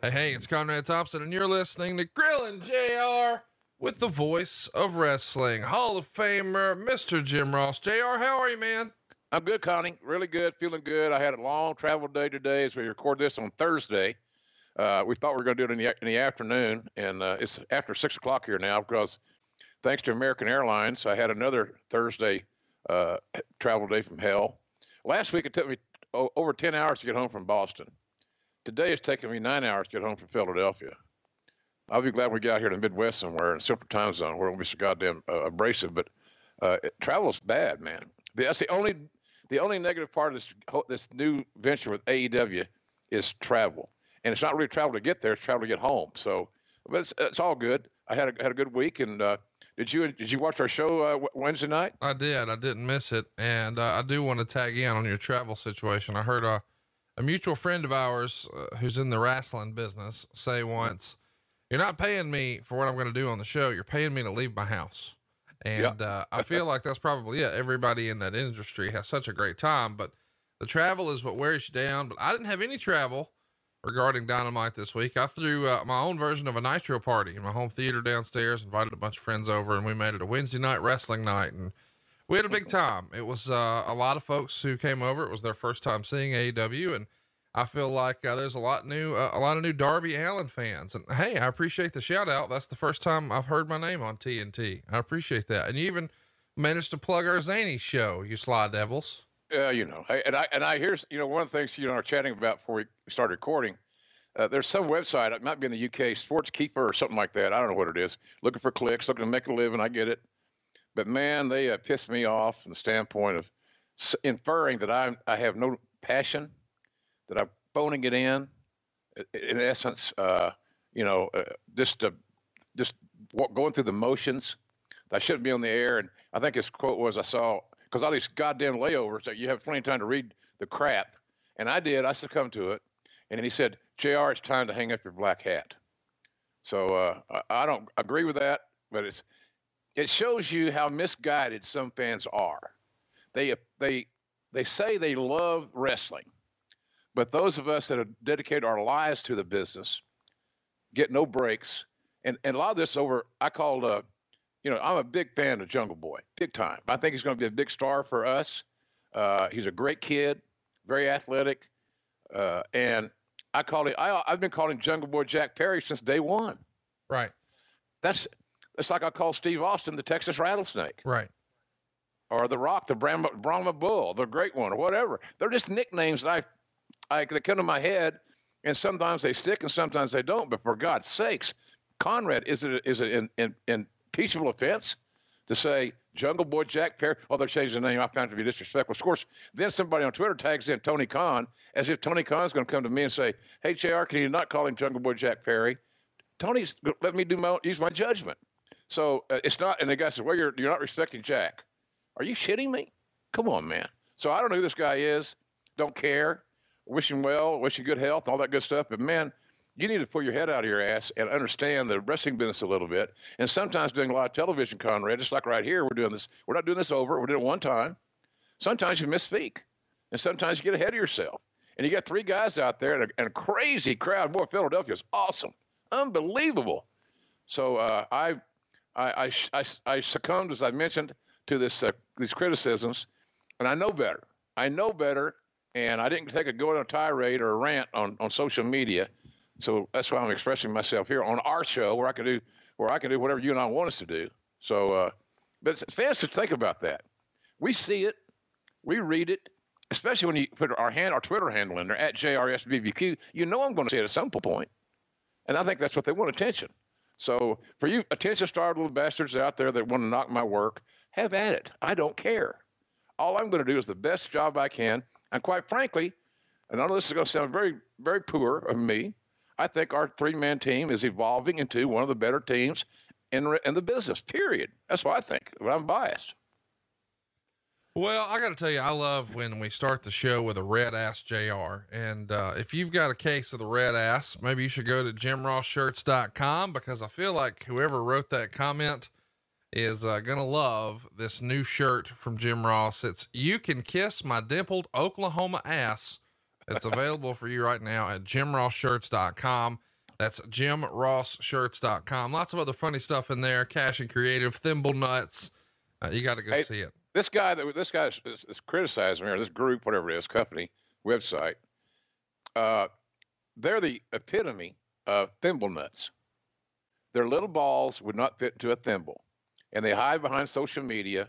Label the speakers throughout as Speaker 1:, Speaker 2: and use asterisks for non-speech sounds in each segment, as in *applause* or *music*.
Speaker 1: Hey, hey, it's Conrad Thompson, and you're listening to Grillin' JR with the voice of wrestling, Hall of Famer, Mr. Jim Ross. JR, how are you, man?
Speaker 2: I'm good, Connie. Really good, feeling good. I had a long travel day today as we record this on Thursday. Uh, we thought we were going to do it in the, in the afternoon, and uh, it's after 6 o'clock here now because thanks to American Airlines, I had another Thursday uh, travel day from hell. Last week, it took me over 10 hours to get home from Boston. Today it's taking me nine hours to get home from Philadelphia. I'll be glad we get out here in the Midwest somewhere in a Central Time Zone where it won't be so goddamn uh, abrasive. But uh, it, travel's bad, man. That's the only the only negative part of this this new venture with AEW is travel, and it's not really travel to get there; it's travel to get home. So, but it's, it's all good. I had a had a good week, and uh, did you did you watch our show uh, Wednesday night?
Speaker 1: I did. I didn't miss it, and uh, I do want to tag in on your travel situation. I heard uh, a mutual friend of ours uh, who's in the wrestling business say once, "You're not paying me for what I'm going to do on the show. You're paying me to leave my house." And uh, I feel like that's probably yeah. Everybody in that industry has such a great time, but the travel is what wears you down. But I didn't have any travel regarding Dynamite this week. I threw uh, my own version of a Nitro party in my home theater downstairs. Invited a bunch of friends over, and we made it a Wednesday night wrestling night and we had a big time. It was uh, a lot of folks who came over. It was their first time seeing AEW, and I feel like uh, there's a lot new, uh, a lot of new Darby Allin fans. And hey, I appreciate the shout out. That's the first time I've heard my name on TNT. I appreciate that. And you even managed to plug our Zany show, you Sly Devils.
Speaker 2: Yeah, you know, and I and I here's you know one of the things you and I are chatting about before we start recording. Uh, there's some website, it might be in the UK, Sports Keeper or something like that. I don't know what it is. Looking for clicks, looking to make a living. I get it. But man, they uh, pissed me off from the standpoint of inferring that I I have no passion, that I'm phoning it in. In essence, uh, you know, uh, just just going through the motions. I shouldn't be on the air. And I think his quote was, "I saw because all these goddamn layovers that you have plenty of time to read the crap." And I did. I succumbed to it. And he said, "Jr., it's time to hang up your black hat." So uh, I don't agree with that, but it's it shows you how misguided some fans are. They they they say they love wrestling, but those of us that have dedicated our lives to the business get no breaks. And and a lot of this over I called uh, you know, I'm a big fan of Jungle Boy, big time. I think he's going to be a big star for us. Uh, he's a great kid, very athletic, uh, and I call it. I, I've been calling Jungle Boy Jack Perry since day one.
Speaker 1: Right.
Speaker 2: That's it's like I call Steve Austin the Texas Rattlesnake.
Speaker 1: Right.
Speaker 2: Or the Rock, the Brahma, Brahma Bull, the Great One, or whatever. They're just nicknames that I, I they come to my head, and sometimes they stick and sometimes they don't. But for God's sakes, Conrad, is it is it an, an, an impeachable offense to say Jungle Boy Jack Perry? Oh, they're changing the name. I found it to be disrespectful. Of course, then somebody on Twitter tags in Tony Khan as if Tony Khan's going to come to me and say, "Hey, Jr., can you not call him Jungle Boy Jack Perry?" Tony's let me do my use my judgment. So uh, it's not, and the guy says, "Well, you're you're not respecting Jack." Are you shitting me? Come on, man. So I don't know who this guy is. Don't care. Wish him well. Wish him good health. All that good stuff. But man, you need to pull your head out of your ass and understand the wrestling business a little bit. And sometimes doing a lot of television, Conrad, just like right here, we're doing this. We're not doing this over. We're doing it one time. Sometimes you misspeak, and sometimes you get ahead of yourself. And you got three guys out there and a, and a crazy crowd. Boy, Philadelphia is awesome, unbelievable. So uh, I I, I, I, succumbed, as I mentioned, to this uh, these criticisms, and I know better. I know better, and I didn't take a go on a tirade or a rant on, on social media. So that's why I'm expressing myself here on our show where I can do where I can do whatever you and I want us to do. So, uh, but fans should think about that. We see it, we read it, especially when you put our hand, our Twitter handle in there at JRSBBQ. You know I'm going to see it at some point, and I think that's what they want attention. So for you attention-starved little bastards out there that want to knock my work, have at it. I don't care. All I'm going to do is the best job I can, and quite frankly, and I know this is going to sound very, very poor of me. I think our three-man team is evolving into one of the better teams in in the business. Period. That's what I think. But I'm biased.
Speaker 1: Well, I got to tell you, I love when we start the show with a red ass JR. And uh, if you've got a case of the red ass, maybe you should go to jimrossshirts.com because I feel like whoever wrote that comment is uh, going to love this new shirt from Jim Ross. It's You Can Kiss My Dimpled Oklahoma Ass. It's available for you right now at jimrossshirts.com. That's jimrossshirts.com. Lots of other funny stuff in there. Cash and creative, thimble nuts. Uh, you got to go
Speaker 2: Hey,
Speaker 1: see it.
Speaker 2: This guy that this guy is, is, criticizing me or this group, whatever it is, company website. Uh, they're the epitome of thimble nuts. Their little balls would not fit into a thimble, and they hide behind social media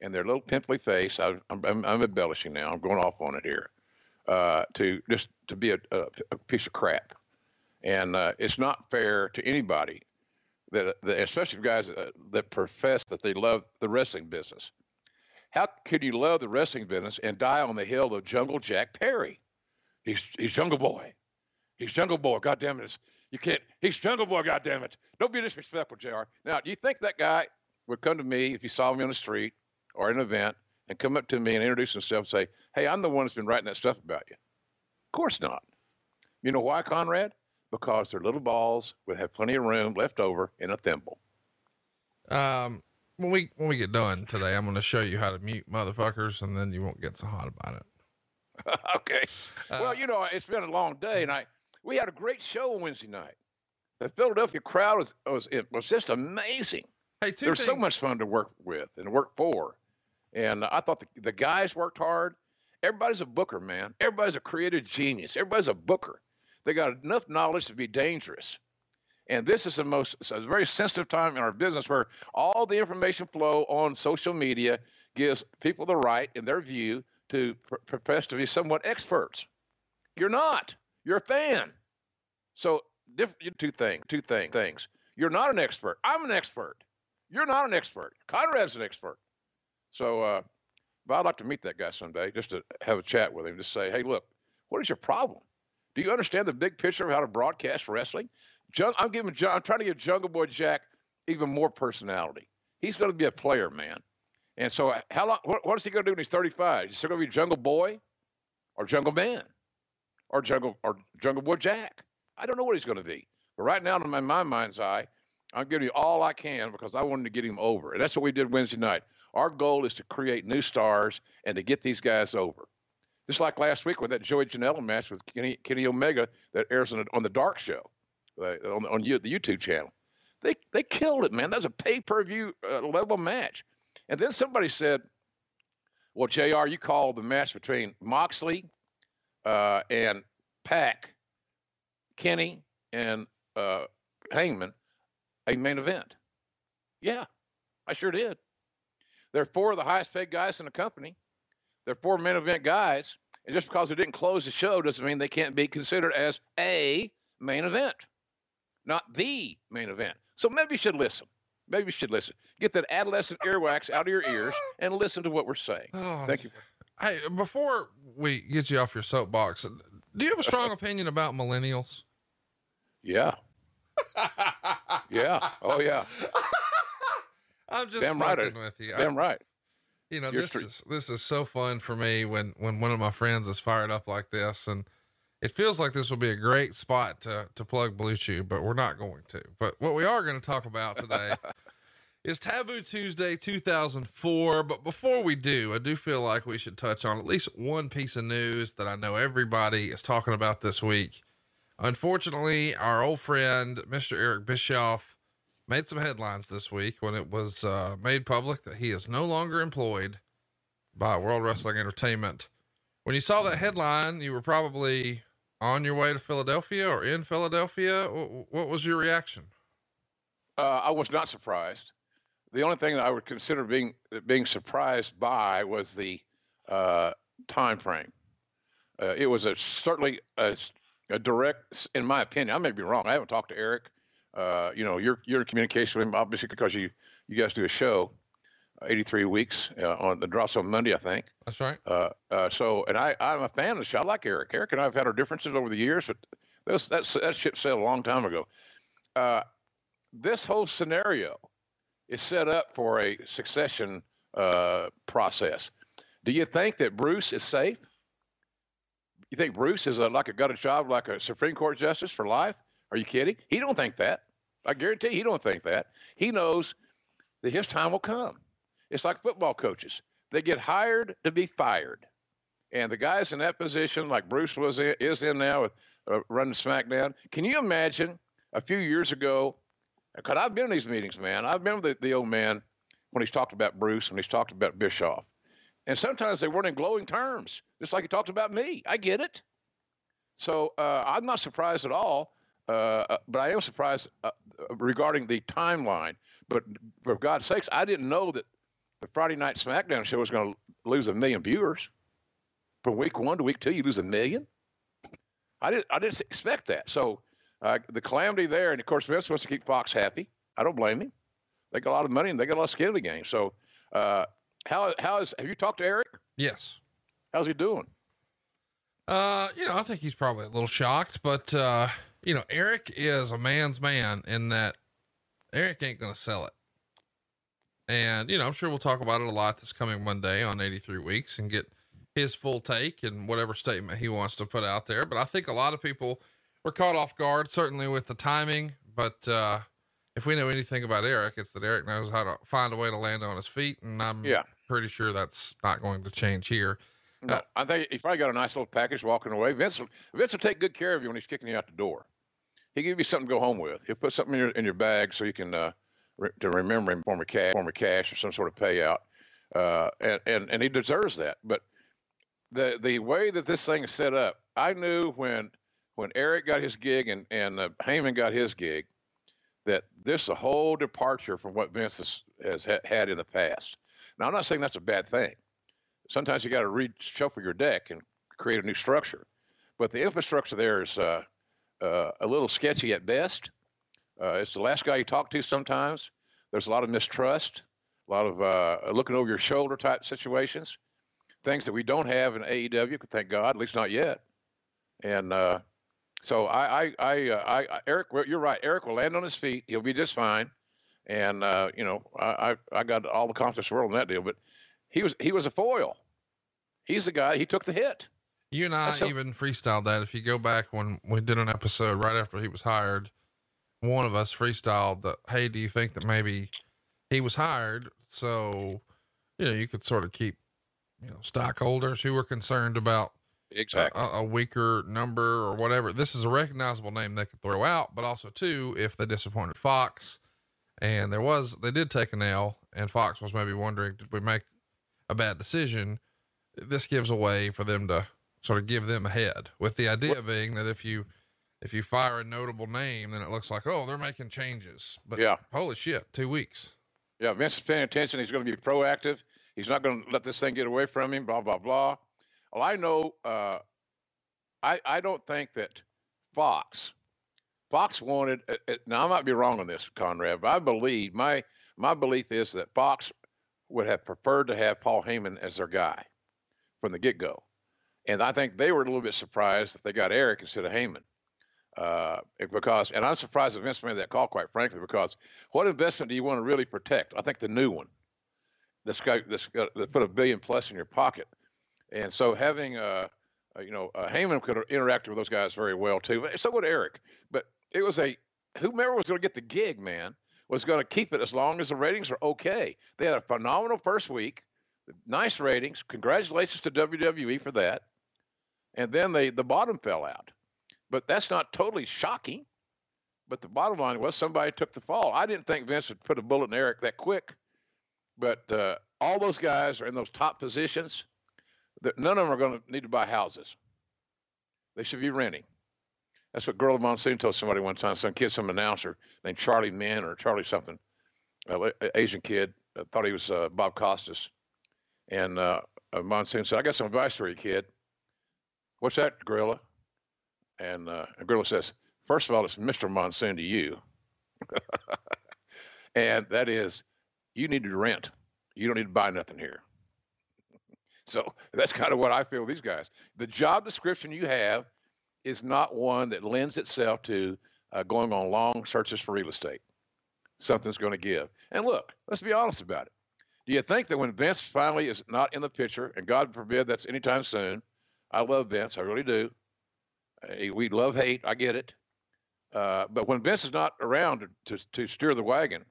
Speaker 2: and their little pimply face. I, I'm, I'm, I'm embellishing now. I'm going off on it here. Uh, to just to be a, a, a piece of crap, and uh, it's not fair to anybody that, that especially guys that, that profess that they love the wrestling business. How could you love the wrestling business and die on the hill of Jungle Jack Perry? He's he's Jungle Boy. He's Jungle Boy. God damn it. You can't. He's Jungle Boy. God damn it. Don't be disrespectful, Jr. Now, do you think that guy would come to me if he saw me on the street or an event and come up to me and introduce himself and say, "Hey, I'm the one that's been writing that stuff about you"? Of course not. You know why, Conrad? Because their little balls would have plenty of room left over in a thimble.
Speaker 1: Um, when we when we get done today, I'm going to show you how to mute motherfuckers, and then you won't get so hot about it. *laughs*
Speaker 2: okay. Uh, well, you know, it's been a long day, and I we had a great show on Wednesday night. The Philadelphia crowd was was it was just amazing.
Speaker 1: Hey, two
Speaker 2: There was so much fun to work with and work for, and I thought the, the guys worked hard. Everybody's a booker, man. Everybody's a creative genius. Everybody's a booker. They got enough knowledge to be dangerous. And this is the most a very sensitive time in our business where all the information flow on social media gives people the right, in their view, to pr- profess to be somewhat experts. You're not. You're a fan. So, diff- two things. Two thing, things. You're not an expert. I'm an expert. You're not an expert. Conrad's an expert. So, uh, but I'd like to meet that guy someday just to have a chat with him. Just say, hey, look, what is your problem? Do you understand the big picture of how to broadcast wrestling? I'm giving I'm trying to give Jungle Boy Jack even more personality. He's going to be a player, man. And so, uh, how long? What, what is he going to do when he's 35? Is he going to be Jungle Boy, or Jungle Man, or Jungle or Jungle Boy Jack? I don't know what he's going to be. But right now, in my, my mind's eye, I'm giving you all I can because I wanted to get him over, and that's what we did Wednesday night. Our goal is to create new stars and to get these guys over. Just like last week with that Joey Janela match with Kenny, Kenny Omega that airs on the, on the Dark Show uh, on, on you, the YouTube channel. They they killed it, man. That was a pay per view uh, level match. And then somebody said, "Well, Jr., you called the match between Moxley uh, and PAC, Kenny and uh, Hangman, a main event." Yeah, I sure did. They're four of the highest paid guys in the company. They're four main event guys. And just because they didn't close the show doesn't mean they can't be considered as a main event, not the main event. So maybe you should listen. Maybe you should listen. Get that adolescent earwax out of your ears and listen to what we're saying. *sighs*
Speaker 1: Oh,
Speaker 2: Thank you.
Speaker 1: Hey, before we get you off your soapbox, do you have a strong *laughs* opinion about millennials?
Speaker 2: Yeah. *laughs* yeah. Oh, yeah. *laughs*
Speaker 1: I'm just
Speaker 2: Damn right. I-
Speaker 1: with you. I-
Speaker 2: Damn right.
Speaker 1: you know
Speaker 2: You're
Speaker 1: this is this is so fun for me when when one of my friends is fired up like this and it feels like this will be a great spot to to plug blue chew but we're not going to. But what we are going to talk about today *laughs* is taboo tuesday 2004 but before we do i do feel like we should touch on at least one piece of news that i know everybody is talking about this week. Unfortunately our old friend mr eric bischoff made some headlines this week when it was uh, made public that he is no longer employed by World Wrestling Entertainment. When you saw that headline, you were probably on your way to Philadelphia or in Philadelphia. What was your reaction?
Speaker 2: Uh, I was not surprised. The only thing that I would consider being being surprised by was the uh, time frame. Uh, it was a certainly a, a, direct, in my opinion. I may be wrong. I haven't talked to Eric. Uh, you know, you're you're in communication with him obviously because you you guys do a show, 83 weeks uh, on the drops on Monday, I think.
Speaker 1: That's right.
Speaker 2: Uh, uh, so, and I I'm a fan of the show. I like Eric. Eric and I have had our differences over the years, but that's that's that ship sailed a long time ago. this whole scenario is set up for a succession process. Do you think that Bruce is safe? You think Bruce is a, like a got a job like a Supreme Court justice for life? Are you kidding? He don't think that. I guarantee he don't think that. He knows that his time will come. It's like football coaches. They get hired to be fired. And the guys in that position, like Bruce was in, is in now with uh, running SmackDown. Can you imagine a few years ago? Because I've been in these meetings, man. I've been with the, the old man when he's talked about Bruce, when he's talked about Bischoff. And sometimes they weren't in glowing terms, just like he talked about me. I get it. So uh, I'm not surprised at all, uh, uh but I am surprised uh, regarding the timeline. But for God's sakes, I didn't know that the Friday Night SmackDown show was going to lose a million viewers. From week one to week two, you lose a million. I didn't. I didn't expect that. So uh, the calamity there, and of course Vince wants to keep Fox happy. I don't blame him. They got a lot of money and they got a lot of skin in the game. So uh, how how is have you talked to Eric?
Speaker 1: Yes.
Speaker 2: How's he doing?
Speaker 1: Uh, you know, I think he's probably a little shocked, but uh, you know, Eric is a man's man in that Eric ain't gonna sell it. And you know, I'm sure we'll talk about it a lot this coming Monday on 83 weeks and get his full take and whatever statement he wants to put out there. But I think a lot of people were caught off guard, certainly with the timing. But uh, if we know anything about Eric, it's that Eric knows how to find a way to land on his feet, and I'm yeah. pretty sure that's not going to change here.
Speaker 2: No, uh, I think he probably got a nice little package walking away. Vince, Vince will take good care of you when he's kicking you out the door. He'll give you something to go home with. He'll put something in your in your bag so you can uh, to remember him form of cash, form of cash, or some sort of payout. Uh, and, and and he deserves that. But the the way that this thing is set up, I knew when when Eric got his gig and and uh, Heyman got his gig that this is a whole departure from what Vince has, has ha- had in the past. Now, I'm not saying that's a bad thing. Sometimes you got to reshuffle your deck and create a new structure, but the infrastructure there is uh, uh, a little sketchy at best. Uh, it's the last guy you talk to sometimes. There's a lot of mistrust, a lot of uh, looking over your shoulder type situations, things that we don't have in AEW. Thank God, at least not yet. And uh, so I, I, I, uh, I, Eric, you're right. Eric will land on his feet. He'll be just fine. And uh, you know, I, I got all the confidence in the world in that deal. But he was, he was a foil. He's the guy. He took the hit.
Speaker 1: You and I even freestyled that. If you go back when we did an episode right after he was hired, one of us freestyled that. Hey, do you think that maybe he was hired so you know you could sort of keep you know stockholders who were concerned about
Speaker 2: exactly
Speaker 1: a, a, weaker number or whatever. This is a recognizable name they could throw out, but also too, if they disappointed Fox, and there was they did take a nail, and Fox was maybe wondering, did we make a bad decision? This gives a way for them to sort of give them a head, with the idea being that if you if you fire a notable name, then it looks like oh they're making changes. But yeah, holy shit, two weeks.
Speaker 2: Yeah, Vince is paying attention. He's going to be proactive. He's not going to let this thing get away from him. Blah blah blah. Well, I know. Uh, I I don't think that Fox Fox wanted. Uh, uh, now I might be wrong on this, Conrad, but I believe my my belief is that Fox would have preferred to have Paul Heyman as their guy from the get go, and I think they were a little bit surprised that they got Eric instead of Heyman. Uh, because, and I'm surprised that Vince made that call, quite frankly, because what investment do you want to really protect? I think the new one, this guy, this guy that put a billion plus in your pocket. And so having, uh, uh, you know, uh, Heyman could have interacted with those guys very well too. So would Eric. But it was a whomever was going to get the gig, man, was going to keep it as long as the ratings are okay. They had a phenomenal first week, nice ratings. Congratulations to WWE for that. And then they the bottom fell out. But that's not totally shocking. But the bottom line was somebody took the fall. I didn't think Vince would put a bullet in Eric that quick. But uh, all those guys are in those top positions That none of them are going to need to buy houses. They should be renting. That's what Gorilla Monsoon told somebody one time. Some kid, some announcer named Charlie Mann or Charlie something, uh, Asian kid, uh, thought he was uh, Bob Costas. And uh, Monsoon said, I got some advice for you, kid. What's that, Gorilla? And, uh, and Gorilla says, First of all, it's Mr. Monsoon to you. *laughs* and that is, you need to rent. You don't need to buy nothing here. *laughs* so that's kind of what I feel these guys. The job description you have is not one that lends itself to uh, going on long searches for real estate. Something's going to give. And look, let's be honest about it. Do you think that when Vince finally is not in the picture, and God forbid that's anytime soon, I love Vince, I really do. Uh, we love hate, I get it. Uh, but when Vince is not around to, to, to steer the wagon,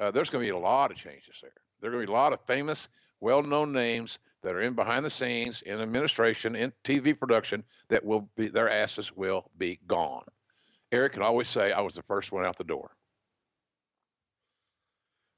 Speaker 2: uh, there's going to be a lot of changes there. There are going to be a lot of famous, well known names that are in behind the scenes, in administration, in TV production, that will be, their asses will be gone. Eric can always say, I was the first one out the door.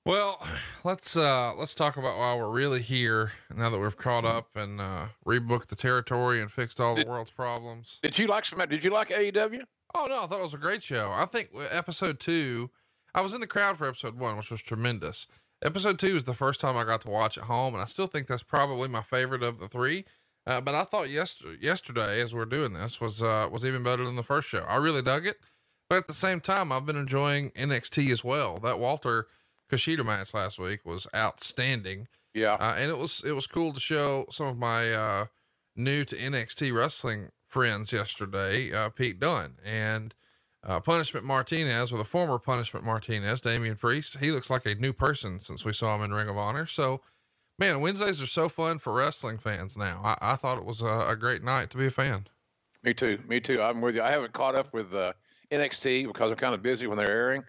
Speaker 1: Well, let's uh let's talk about why we're really here now that we've caught up and uh rebooked the territory and fixed all did, the world's problems.
Speaker 2: Did you like some did you like AEW?
Speaker 1: Oh no, I thought it was a great show. I think episode 2 I was in the crowd for episode 1, which was tremendous. Episode 2 is the first time I got to watch at home and I still think that's probably my favorite of the 3. Uh, but I thought yesterday, yesterday as we are doing this was uh was even better than the first show. I really dug it. But at the same time, I've been enjoying NXT as well. That Walter Kushida match last week was outstanding.
Speaker 2: Yeah.
Speaker 1: Uh, and it was, it was cool to show some of my, uh, new to NXT wrestling friends yesterday, uh, Pete Dunne and, uh, Punishment Martinez or the former Punishment Martinez, Damian Priest. He looks like a new person since we saw him in Ring of Honor. So, man, Wednesdays are so fun for wrestling fans now. I, I thought it was a, a, great night to be a fan.
Speaker 2: Me too. Me too. I'm with you. I haven't caught up with uh, NXT because I'm kind of busy when they're airing.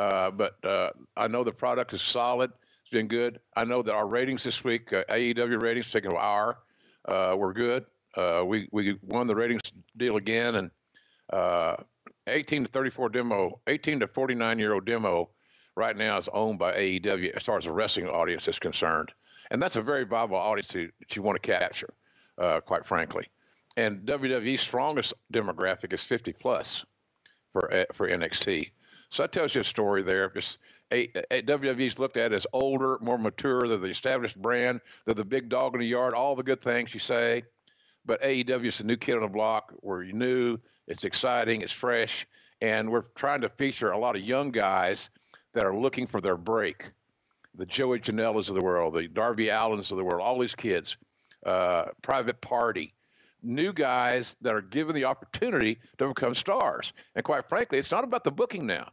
Speaker 2: Uh, but uh, I know the product is solid. It's been good. I know that our ratings this week, uh, AEW ratings, taking an hour, uh, were good. Uh, we we won the ratings deal again, and uh, 18 to 34 demo, 18 to 49 year old demo, right now is owned by AEW as far as the wrestling audience is concerned, and that's a very viable audience to, that you want to capture, quite frankly. And WWE's strongest demographic is 50 plus for for NXT. So that tells you a story there. Just a, a, WWE's looked at as older, more mature. They're the established brand. They're the big dog in the yard. All the good things you say. But AEW is the new kid on the block. We're new. It's exciting. It's fresh, and we're trying to feature a lot of young guys that are looking for their break. The Joey Janela's of the world, the Darby Allins of the world, all these kids. Uh, private Party new guys that are given the opportunity to become stars. And quite frankly, it's not about the booking now.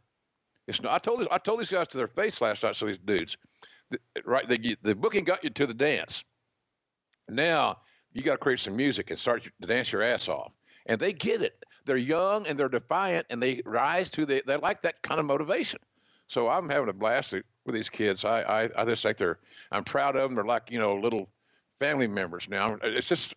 Speaker 2: It's not, I told this, I told these guys to their face last night. So these dudes, the, right? The, the booking got you to the dance. Now you got to create some music and start to dance your ass off. And they get it. They're young and they're defiant, and they rise to the. They like that kind of motivation. So I'm having a blast with these kids. I, I, I just think they're. I'm proud of them. They're like you know little family members now. It's just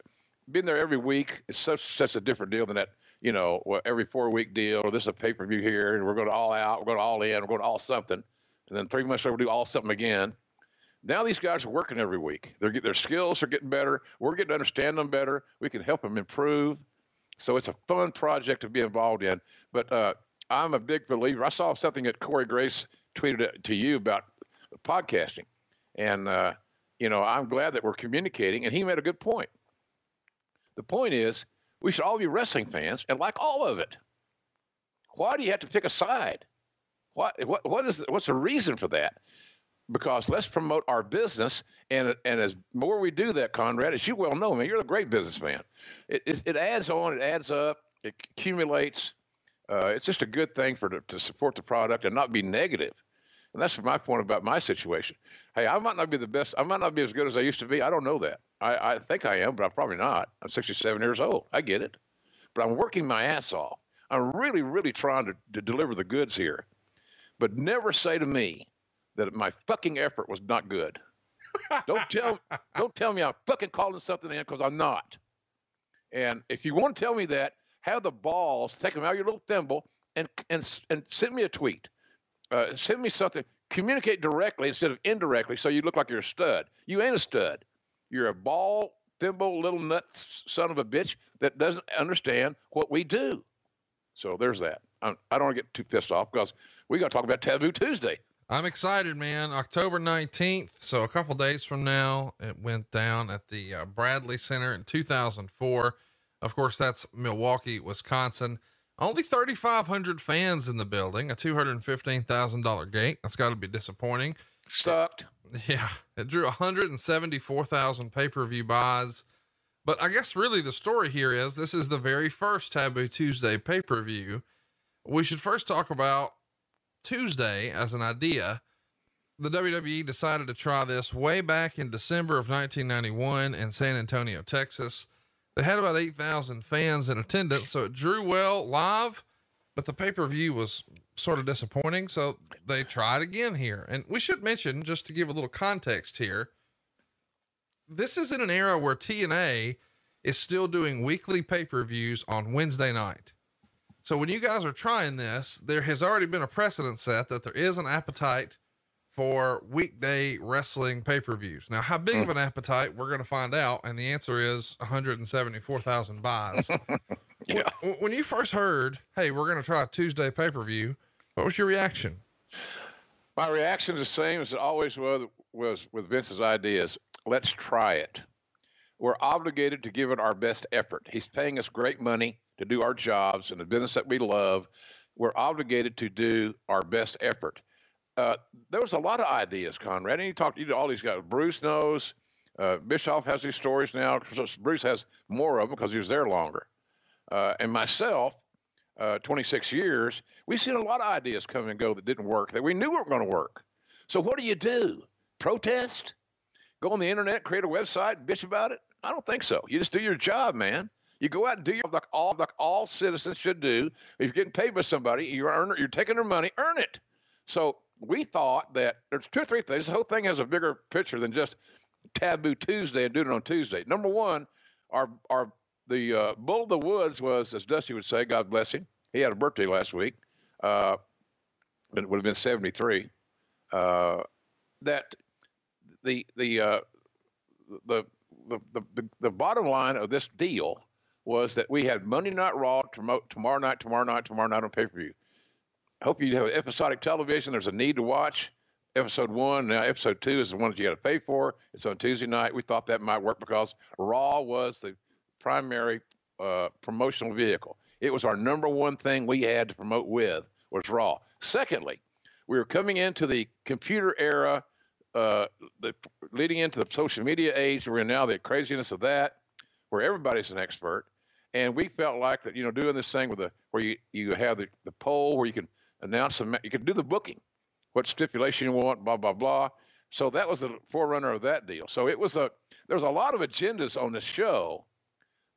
Speaker 2: being there every week It's such such a different deal than that you know, every four week deal, or this is a pay per view here, and we're going to all out, we're going to all in, we're going to all something. And then three months later, we'll do all something again. Now these guys are working every week. They're, their skills are getting better. We're getting to understand them better. We can help them improve. So it's a fun project to be involved in. But uh, I'm a big believer. I saw something that Corey Graves tweeted to you about podcasting. And, uh, you know, I'm glad that we're communicating. And he made a good point. The point is, we should all be wrestling fans and like all of it. Why do you have to pick a side? What what what is what's the reason for that? Because let's promote our business, and and as more we do that, Conrad, as you well know, man, you're a great businessman. It it, it adds on, it adds up, it accumulates. Uh, it's just a good thing for to, to support the product and not be negative. And that's my point about my situation. Hey, I might not be the best. I might not be as good as I used to be. I don't know that. I, I think I am, but I'm probably not. I'm 67 years old. I get it. But I'm working my ass off. I'm really, really trying to, to deliver the goods here. But never say to me that my fucking effort was not good. don't tell *laughs* don't tell me I'm fucking calling something in because I'm not. And if you want to tell me that, have the balls, take them out of your little thimble and and and send me a tweet. Uh, send me something. Communicate directly instead of indirectly, so you look like you're a stud. You ain't a stud. You're a ball thimble little nut son of a bitch that doesn't understand what we do. So there's that. I'm, I do not get too pissed off because we got to talk about Taboo Tuesday.
Speaker 1: I'm excited, man. October 19th. So a couple days from now, it went down at the uh, Bradley Center in 2004. Of course, that's Milwaukee, Wisconsin. Only 3,500 fans in the building, a $215,000 gate. That's got to be disappointing.
Speaker 2: Sucked.
Speaker 1: Yeah. It drew 174,000 pay per view buys. But I guess really the story here is this is the very first Taboo Tuesday pay per view. We should first talk about Tuesday as an idea. The WWE decided to try this way back in December of 1991 in San Antonio, Texas. They had about 8,000 fans in attendance, so it drew well live, but the pay per view was sort of disappointing. So they tried again here. And we should mention, just to give a little context here, this is in an era where TNA is still doing weekly pay per views on Wednesday night. So when you guys are trying this, there has already been a precedent set that there is an appetite for weekday wrestling pay per views. Now, how big mm. of hmm. an appetite we're going to find out, and the answer is 174,000 buys. *laughs* yeah. When, when you first heard, hey, we're going to try a Tuesday pay per view, what was your reaction?
Speaker 2: My reaction is the same as it always was, was with Vince's ideas. Let's try it. We're obligated to give it our best effort. He's paying us great money to do our jobs in the business that we love. We're obligated to do our best effort. Uh, there was a lot of ideas, Conrad. And you talked to all these guys. Bruce knows. Uh, Bischoff has these stories now. Bruce has more of them because he was there longer. Uh, and myself, uh, 26 years, we've seen a lot of ideas come and go that didn't work that we knew weren't going to work. So what do you do? Protest? Go on the internet, create a website, bitch about it? I don't think so. You just do your job, man. You go out and do your like all like all citizens should do. If you're getting paid by somebody, you're earning, you're taking their money, earn it. So we thought that there's two or three things. The whole thing has a bigger picture than just Taboo Tuesday and doing it on Tuesday. Number one, our our the uh, Bull of the Woods was, as Dusty would say, God bless him. He had a birthday last week. Uh, it would have been 73. Uh, that the the, uh, the the the the bottom line of this deal was that we had Monday Night Raw tomorrow night, tomorrow night, tomorrow night on pay per view. Hope you have episodic television. There's a need to watch. Episode one, now episode two is the one that you got to pay for. It's on Tuesday night. We thought that might work because Raw was the primary uh, promotional vehicle. It was our number one thing we had to promote with was Raw. Secondly, we were coming into the computer era, uh, the, leading into the social media age. We're in now the craziness of that, where everybody's an expert. And we felt like that, you know, doing this thing with the where you, you have the, the poll where you can announce some, you can do the booking, what stipulation you want, blah blah blah. So that was the forerunner of that deal. So it was a there was a lot of agendas on this show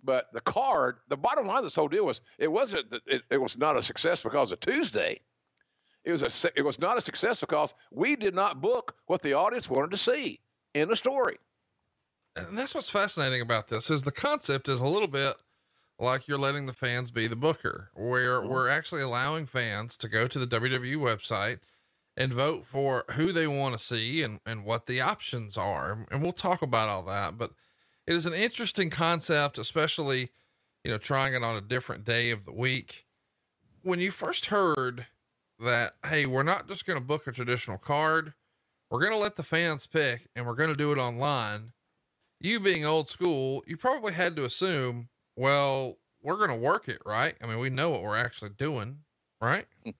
Speaker 2: but the card, the bottom line of this whole deal was it wasn't it, it was not a success because of Tuesday. It was a it was not a success because we did not book what the audience wanted to see in the story.
Speaker 1: And that's what's fascinating about this is the concept is a little bit like you're letting the fans be the booker, where mm-hmm. we're actually allowing fans to go to the WWE website and vote for who they want to see and, and what the options are. And we'll talk about all that. But it is an interesting concept, especially, you know, trying it on a different day of the week. When you first heard that, hey, we're not just going to book a traditional card, we're going to let the fans pick and we're going to do it online. You being old school, you probably had to assume, well, we're going to work it, right? I mean, we know what we're actually doing, right? Hmm.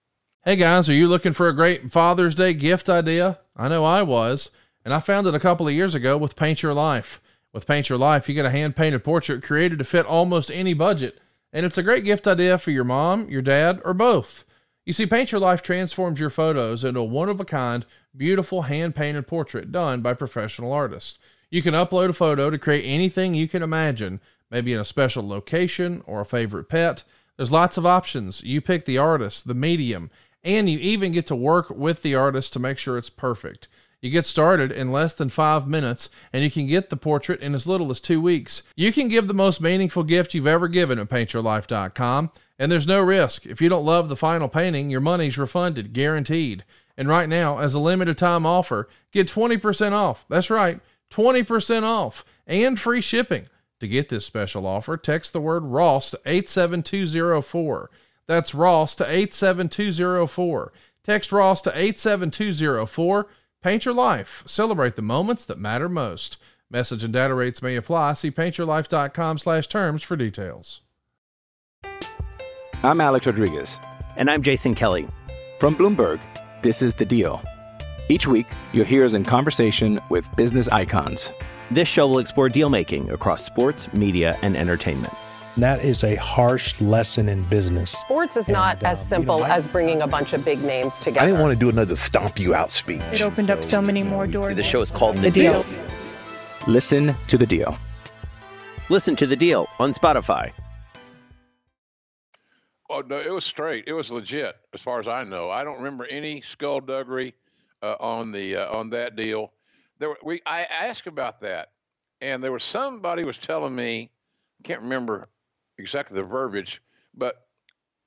Speaker 1: Hey guys, are you looking for a great Father's Day gift idea? I know I was, and I found it a couple of years ago with Paint Your Life. With Paint Your Life, you get a hand painted portrait created to fit almost any budget, and it's a great gift idea for your mom, your dad, or both. You see, Paint Your Life transforms your photos into a one of a kind, beautiful hand painted portrait done by professional artists. You can upload a photo to create anything you can imagine, maybe in a special location or a favorite pet. There's lots of options. You pick the artist, the medium, and you even get to work with the artist to make sure it's perfect. You get started in less than five minutes, and you can get the portrait in as little as two weeks. You can give the most meaningful gift you've ever given at paintyourlife.com, and there's no risk. If you don't love the final painting, your money's refunded, guaranteed. And right now, as a limited time offer, get 20% off. That's right, 20% off and free shipping To get this special offer, text the word Ross to 87204. That's Ross to 87204. Text Ross to 87204. Paint your life. Celebrate the moments that matter most. Message and data rates may apply. See paintyourlife.com slash terms for details.
Speaker 3: I'm Alex Rodriguez.
Speaker 4: And I'm Jason Kelly.
Speaker 3: From Bloomberg, this is The Deal. Each week, you'll hear us in conversation with business icons.
Speaker 4: This show will explore deal making across sports, media, and entertainment.
Speaker 5: That is a harsh lesson in business.
Speaker 6: Sports is not
Speaker 5: And, uh,
Speaker 6: as
Speaker 5: you
Speaker 6: simple
Speaker 5: know, I-
Speaker 6: as bringing a bunch of big names together.
Speaker 7: I didn't want to do another stomp you out speech.
Speaker 8: It opened up so many more doors.
Speaker 4: The show is called
Speaker 8: The Deal.
Speaker 3: Listen to The Deal.
Speaker 4: Listen to the deal on Spotify.
Speaker 2: Oh no, it was straight. It was legit, as far as I know. I don't remember any skullduggery uh, on the uh, on that deal. There, were, we I asked about that, and there was somebody was telling me, I can't remember exactly the verbiage, but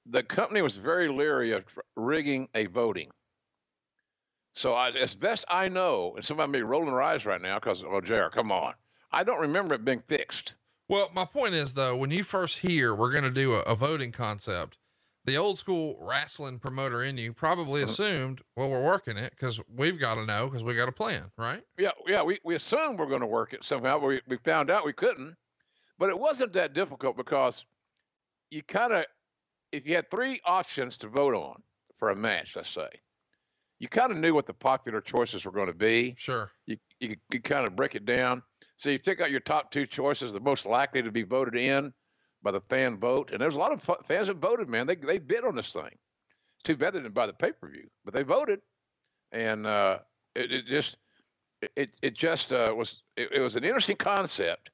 Speaker 2: the company was very leery of rigging a voting. So I, as best I know, and somebody may be rolling their eyes right now because, oh, JR, come on. I don't remember it being fixed.
Speaker 1: Well, my point is though, when you first hear we're going to do a, a voting concept, the old school wrestling promoter in you probably uh-huh. assumed, well, we're working it because we've got to know because we got a plan, right?
Speaker 2: Yeah, yeah, we, we assumed we're going to work it somehow, but we, we found out we couldn't. But it wasn't that difficult because you kind of, if you had three options to vote on for a match, let's say, you kind of knew what the popular choices were going to be.
Speaker 1: Sure.
Speaker 2: You, you could kind of break it down. So you pick out your top two choices, the most likely to be voted in by the fan vote. And there's a lot of fans that voted, man. They, they bid on this thing. Too bad they didn't buy the pay per view, but they voted. And uh, it, it just, it, it just uh, was, it, it was an interesting concept.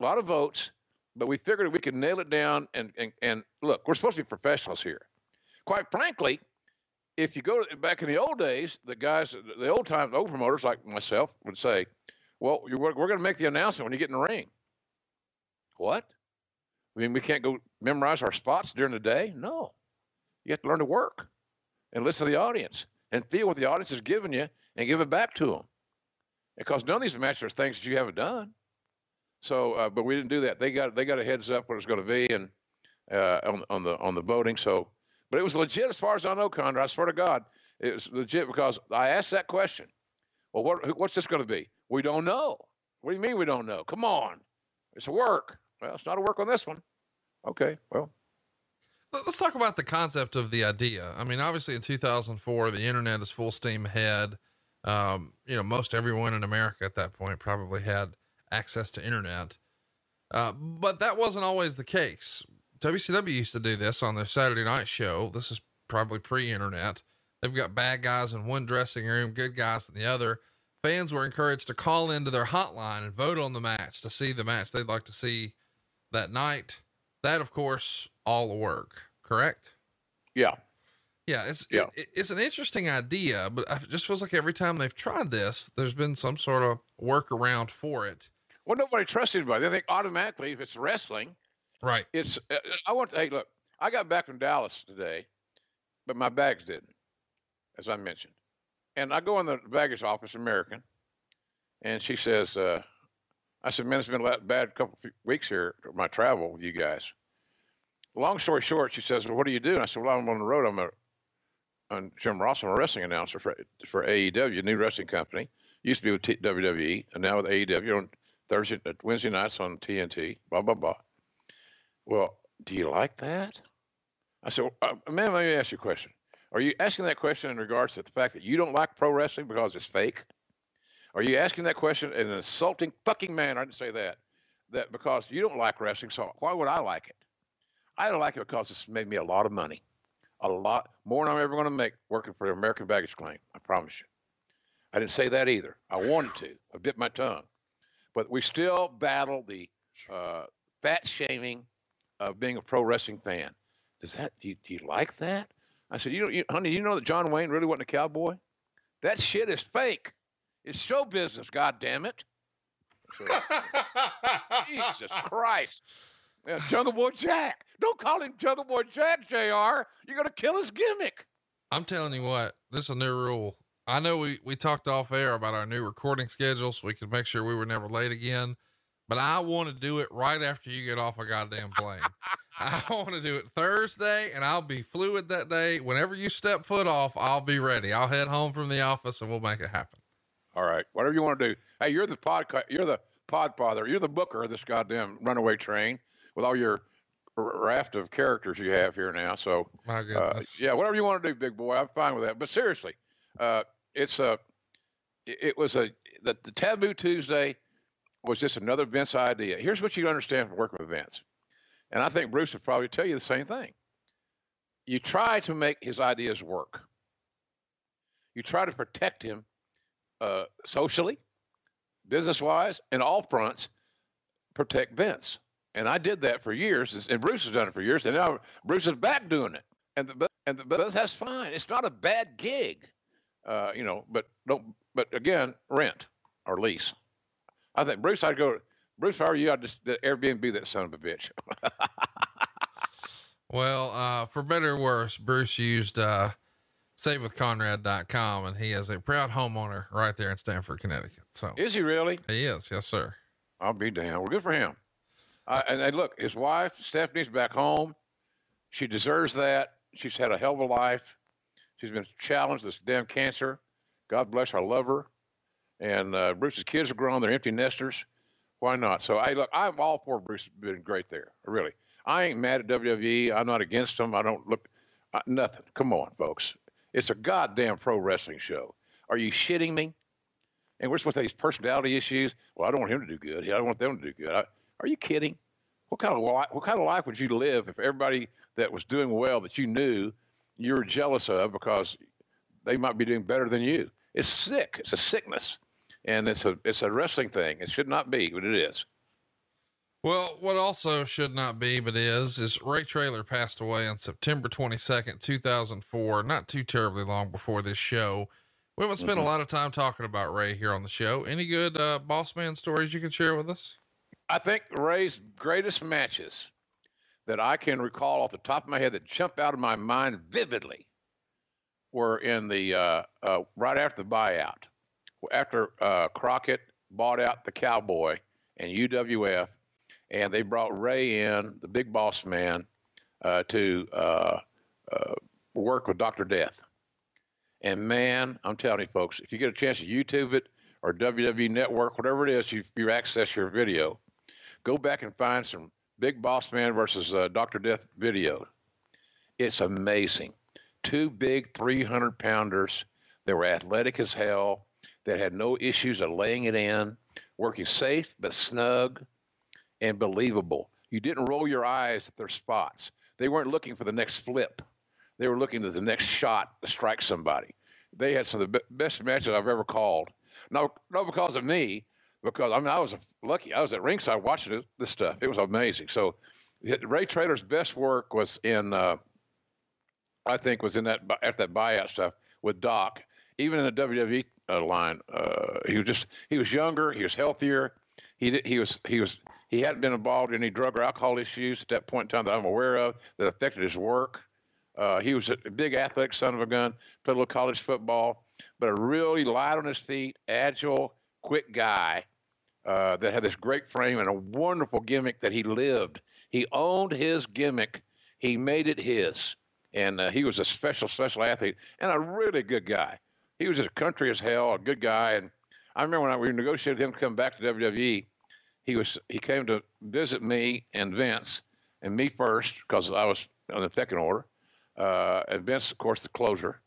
Speaker 2: A lot of votes, but we figured we could nail it down. And, and, and look, we're supposed to be professionals here. Quite frankly, if you go back in the old days, the guys, the old time, old promoters like myself would say, well, you're, we're going to make the announcement when you get in the ring. What? I mean, we can't go memorize our spots during the day? No. You have to learn to work and listen to the audience and feel what the audience is giving you and give it back to them. Because none of these matches are things that you haven't done. So, uh, but we didn't do that. They got they got a heads up what it's going to be and uh, on on the on the voting. So, but it was legit as far as I know, Conrad. I swear to God, it was legit because I asked that question. Well, what what's this going to be? We don't know. What do you mean we don't know? Come on, it's work. Well, it's not a work on this one. Okay, well,
Speaker 1: Let- Let's talk about the concept of the idea. I mean, obviously in 2004, the internet is full steam ahead. Um, you know, most everyone in America at that point probably had access to internet. Uh, but that wasn't always the case. WCW used to do this on their Saturday night show. This is probably pre internet. They've got bad guys in one dressing room, good guys in the other. Fans were encouraged to call into their hotline and vote on the match to see the match they'd like to see that night. That, of course, all work, correct?
Speaker 2: yeah.
Speaker 1: Yeah, it's
Speaker 2: Yeah.
Speaker 1: It, it's an interesting idea, but it just feels like every time they've tried this, there's been some sort of workaround for it.
Speaker 2: Well, nobody trusts anybody. They think automatically if it's wrestling,
Speaker 1: Right.
Speaker 2: it's. Uh, I want to. Hey, look, I got back from Dallas today, but my bags didn't, as I mentioned. And I go in the baggage office, American, and she says, uh, "I said, man, it's been a bad couple weeks here, my travel with you guys." Long story short, she says, "Well, what do you do?" And I said, "Well, I'm on the road. I'm a, I'm Jim Ross. I'm a wrestling announcer for for AEW, new wrestling company. Used to be with T- WWE, and now with AEW on Thursday, uh, Wednesday nights on TNT. Blah blah blah." Well, do you like that? I said, uh, ma'am, let me ask you a question. Are you asking that question in regards to the fact that you don't like pro wrestling because it's fake? Are you asking that question in an insulting fucking manner? I didn't say that. That because you don't like wrestling, so why would I like it? I don't like it because it's made me a lot of money, a lot more than I'm ever going to make working for the American Baggage Claim. I promise you. I didn't say that either. I wanted to. I bit my tongue, but we still battle the uh, fat shaming of being a pro wrestling fan. Does that do you, do you like that? I said, you know, you, honey, you know that John Wayne really wasn't a cowboy? That shit is fake. It's show business. God damn it! So, *laughs* Jesus Christ! Yeah, Jungle Boy Jack. Don't call him Jungle Boy Jack, Jr. You're gonna kill his gimmick.
Speaker 1: I'm telling you what, this is a new rule. I know we, we talked off air about our new recording schedule so we could make sure we were never late again. but I want to do it right after you get off a goddamn plane. *laughs* I want to do it Thursday and I'll be fluid that day. Whenever you step foot off, I'll be ready. I'll head home from the office and we'll make it happen.
Speaker 2: All right. Whatever you want to do. Hey, you're the podcast, you're the pod father. You're the booker of this goddamn runaway train with all your raft of characters you have here now. So,
Speaker 1: My
Speaker 2: uh, yeah, whatever you want to do, big boy, I'm fine with that. But seriously, uh, it's a, it it was a, the, the Taboo Tuesday was just another Vince idea. Here's what you understand from working with Vince. And I think Bruce would probably tell you the same thing. You try to make his ideas work. You try to protect him uh, socially, business wise, and all fronts, protect Vince. And I did that for years, and Bruce has done it for years, and now Bruce is back doing it. And the, and the, but that's fine. It's not a bad gig, uh, you know. But don't. But again, rent or lease. I think Bruce, I'd go. Bruce, how are you, I'd just Airbnb that son of a bitch. *laughs*
Speaker 1: Well, uh, for better or worse, Bruce used uh, savewithconrad.com and he is a proud homeowner right there in Stamford, Connecticut. So
Speaker 2: is he really?
Speaker 1: he is. Yes, sir.
Speaker 2: I'll be damned. Well, good for him. Uh, and, and look, his wife Stephanie's back home. She deserves that. She's had a hell of a life. She's been challenged with this damn cancer. God bless her. I love her. And uh, Bruce's kids are grown. They're empty nesters. Why not? So I look. I'm all for Bruce being great there. Really. I ain't mad at WWE. I'm not against them. I don't look uh, nothing. Come on, folks. It's a goddamn pro wrestling show. Are you shitting me? And we're supposed to with these personality issues? Well, I don't want him to do good. I don't want them to do good. I, are you kidding? What kind of li- what kind of life would you live if everybody that was doing well that you knew you were jealous of because they might be doing better than you? It's sick. It's a sickness, and it's a it's a wrestling thing. It should not be, but it is.
Speaker 1: Well, what also should not be, but is, is Ray Traylor passed away on September 22nd, 2004, not too terribly long before this show. We haven't spent a lot of time talking about Ray here on the show. Any good, uh, boss man stories you can share with us?
Speaker 2: I think Ray's greatest matches that I can recall off the top of my head that jump out of my mind vividly were in the uh, uh, right after the buyout, after uh, Crockett bought out the Cowboy and UWF, and they brought Ray in, the big boss man, uh, to uh, uh, work with Doctor Death. And man, I'm telling you, folks, if you get a chance to YouTube it or WWE Network, whatever it is, you, you access your video go back and find some Big Boss Man versus uh, Dr. Death video. It's amazing. Two big 300 pounders that were athletic as hell, that had no issues of laying it in, working safe but snug and believable. You didn't roll your eyes at their spots. They weren't looking for the next flip. They were looking at the next shot to strike somebody. They had some of the be- best matches I've ever called. No, not because of me, because I mean I was lucky. I was at ringside watching this, stuff. It was amazing. So Ray Traylor's best work was in, uh, I think, was in that at that buyout stuff with Doc. Even in the WWE uh, line, uh, he was just he was younger. He was healthier. He did, he was he was he hadn't been involved in any drug or alcohol issues at that point in time that I'm aware of that affected his work. Uh, he was a big athletic son of a gun, played a little college football, but a really light on his feet, agile, quick guy uh, that had this great frame and a wonderful gimmick that he lived. He owned his gimmick. He made it his, and uh, he was a special, special athlete and a really good guy. He was as country as hell, a good guy. And I remember when I, we negotiated him to come back to WWE, he was he came to visit me and Vince, and me first because I was on the second order, uh, and Vince, of course, the closer,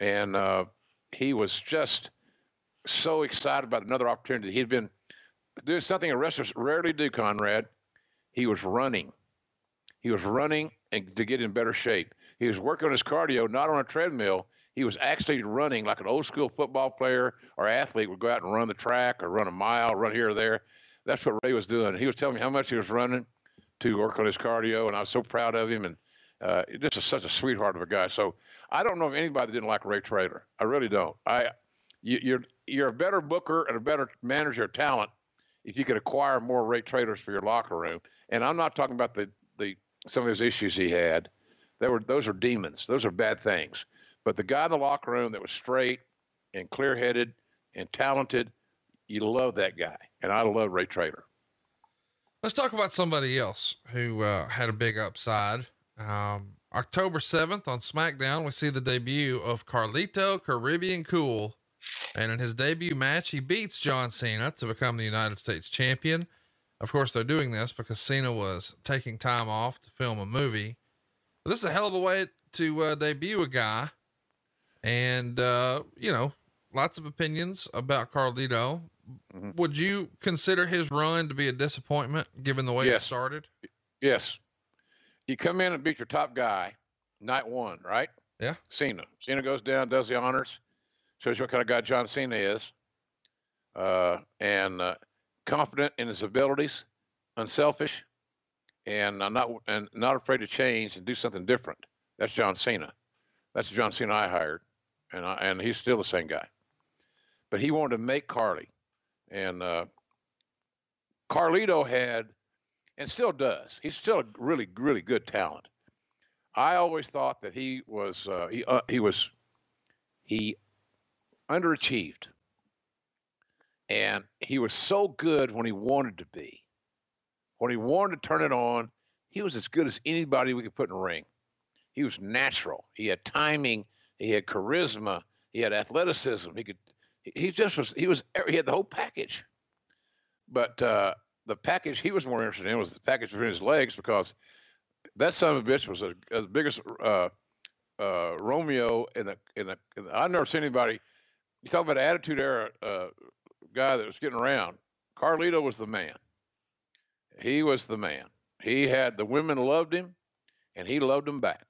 Speaker 2: and uh, he was just so excited about another opportunity. He'd been doing something wrestlers rarely do, Conrad. He was running. He was running and to get in better shape. He was working on his cardio, not on a treadmill. He was actually running like an old school football player or athlete would go out and run the track or run a mile, run here or there. That's what Ray was doing. He was telling me how much he was running to work on his cardio, and I was so proud of him. And uh, just a, such a sweetheart of a guy. So I don't know of anybody that didn't like Ray Traylor. I really don't. I you, you're you're a better booker and a better manager of talent if you could acquire more Ray Traylors for your locker room. And I'm not talking about the the some of his issues he had. They were those are demons. Those are bad things. But the guy in the locker room that was straight and clear-headed and talented, you love that guy. And I love Ray Traylor.
Speaker 1: Let's talk about somebody else who uh, had a big upside. Um, October 7th on SmackDown, we see the debut of Carlito Caribbean Cool. And in his debut match, he beats John Cena to become the United States champion. Of course, they're doing this because Cena was taking time off to film a movie. But this is a hell of a way to uh, debut a guy. And, uh, you know, lots of opinions about Carlito. Mm-hmm. Would you consider his run to be a disappointment given the way yes. it started?
Speaker 2: Yes. You come in and beat your top guy night one, right?
Speaker 1: Yeah.
Speaker 2: Cena. Cena goes down, does the honors, shows you what kind of guy John Cena is, uh, and uh, confident in his abilities, unselfish, and uh, not and not afraid to change and do something different. That's John Cena. That's John Cena I hired, and I, and he's still the same guy. But he wanted to make Carly, and uh, Carlito had, and still does. He's still a really really good talent. I always thought that he was uh, he uh, he was he underachieved, and he was so good when he wanted to be. When he wanted to turn it on, he was as good as anybody we could put in a ring. He was natural. He had timing. He had charisma. He had athleticism. He could. He just was. He was. He had the whole package. But uh, the package he was more interested in was the package between his legs because that son of a bitch was as big as uh, uh, Romeo in the, in the in the. I've never seen anybody. You talk about attitude era uh, guy that was getting around. Carlito was the man. He was the man. He had the women loved him, and he loved them back.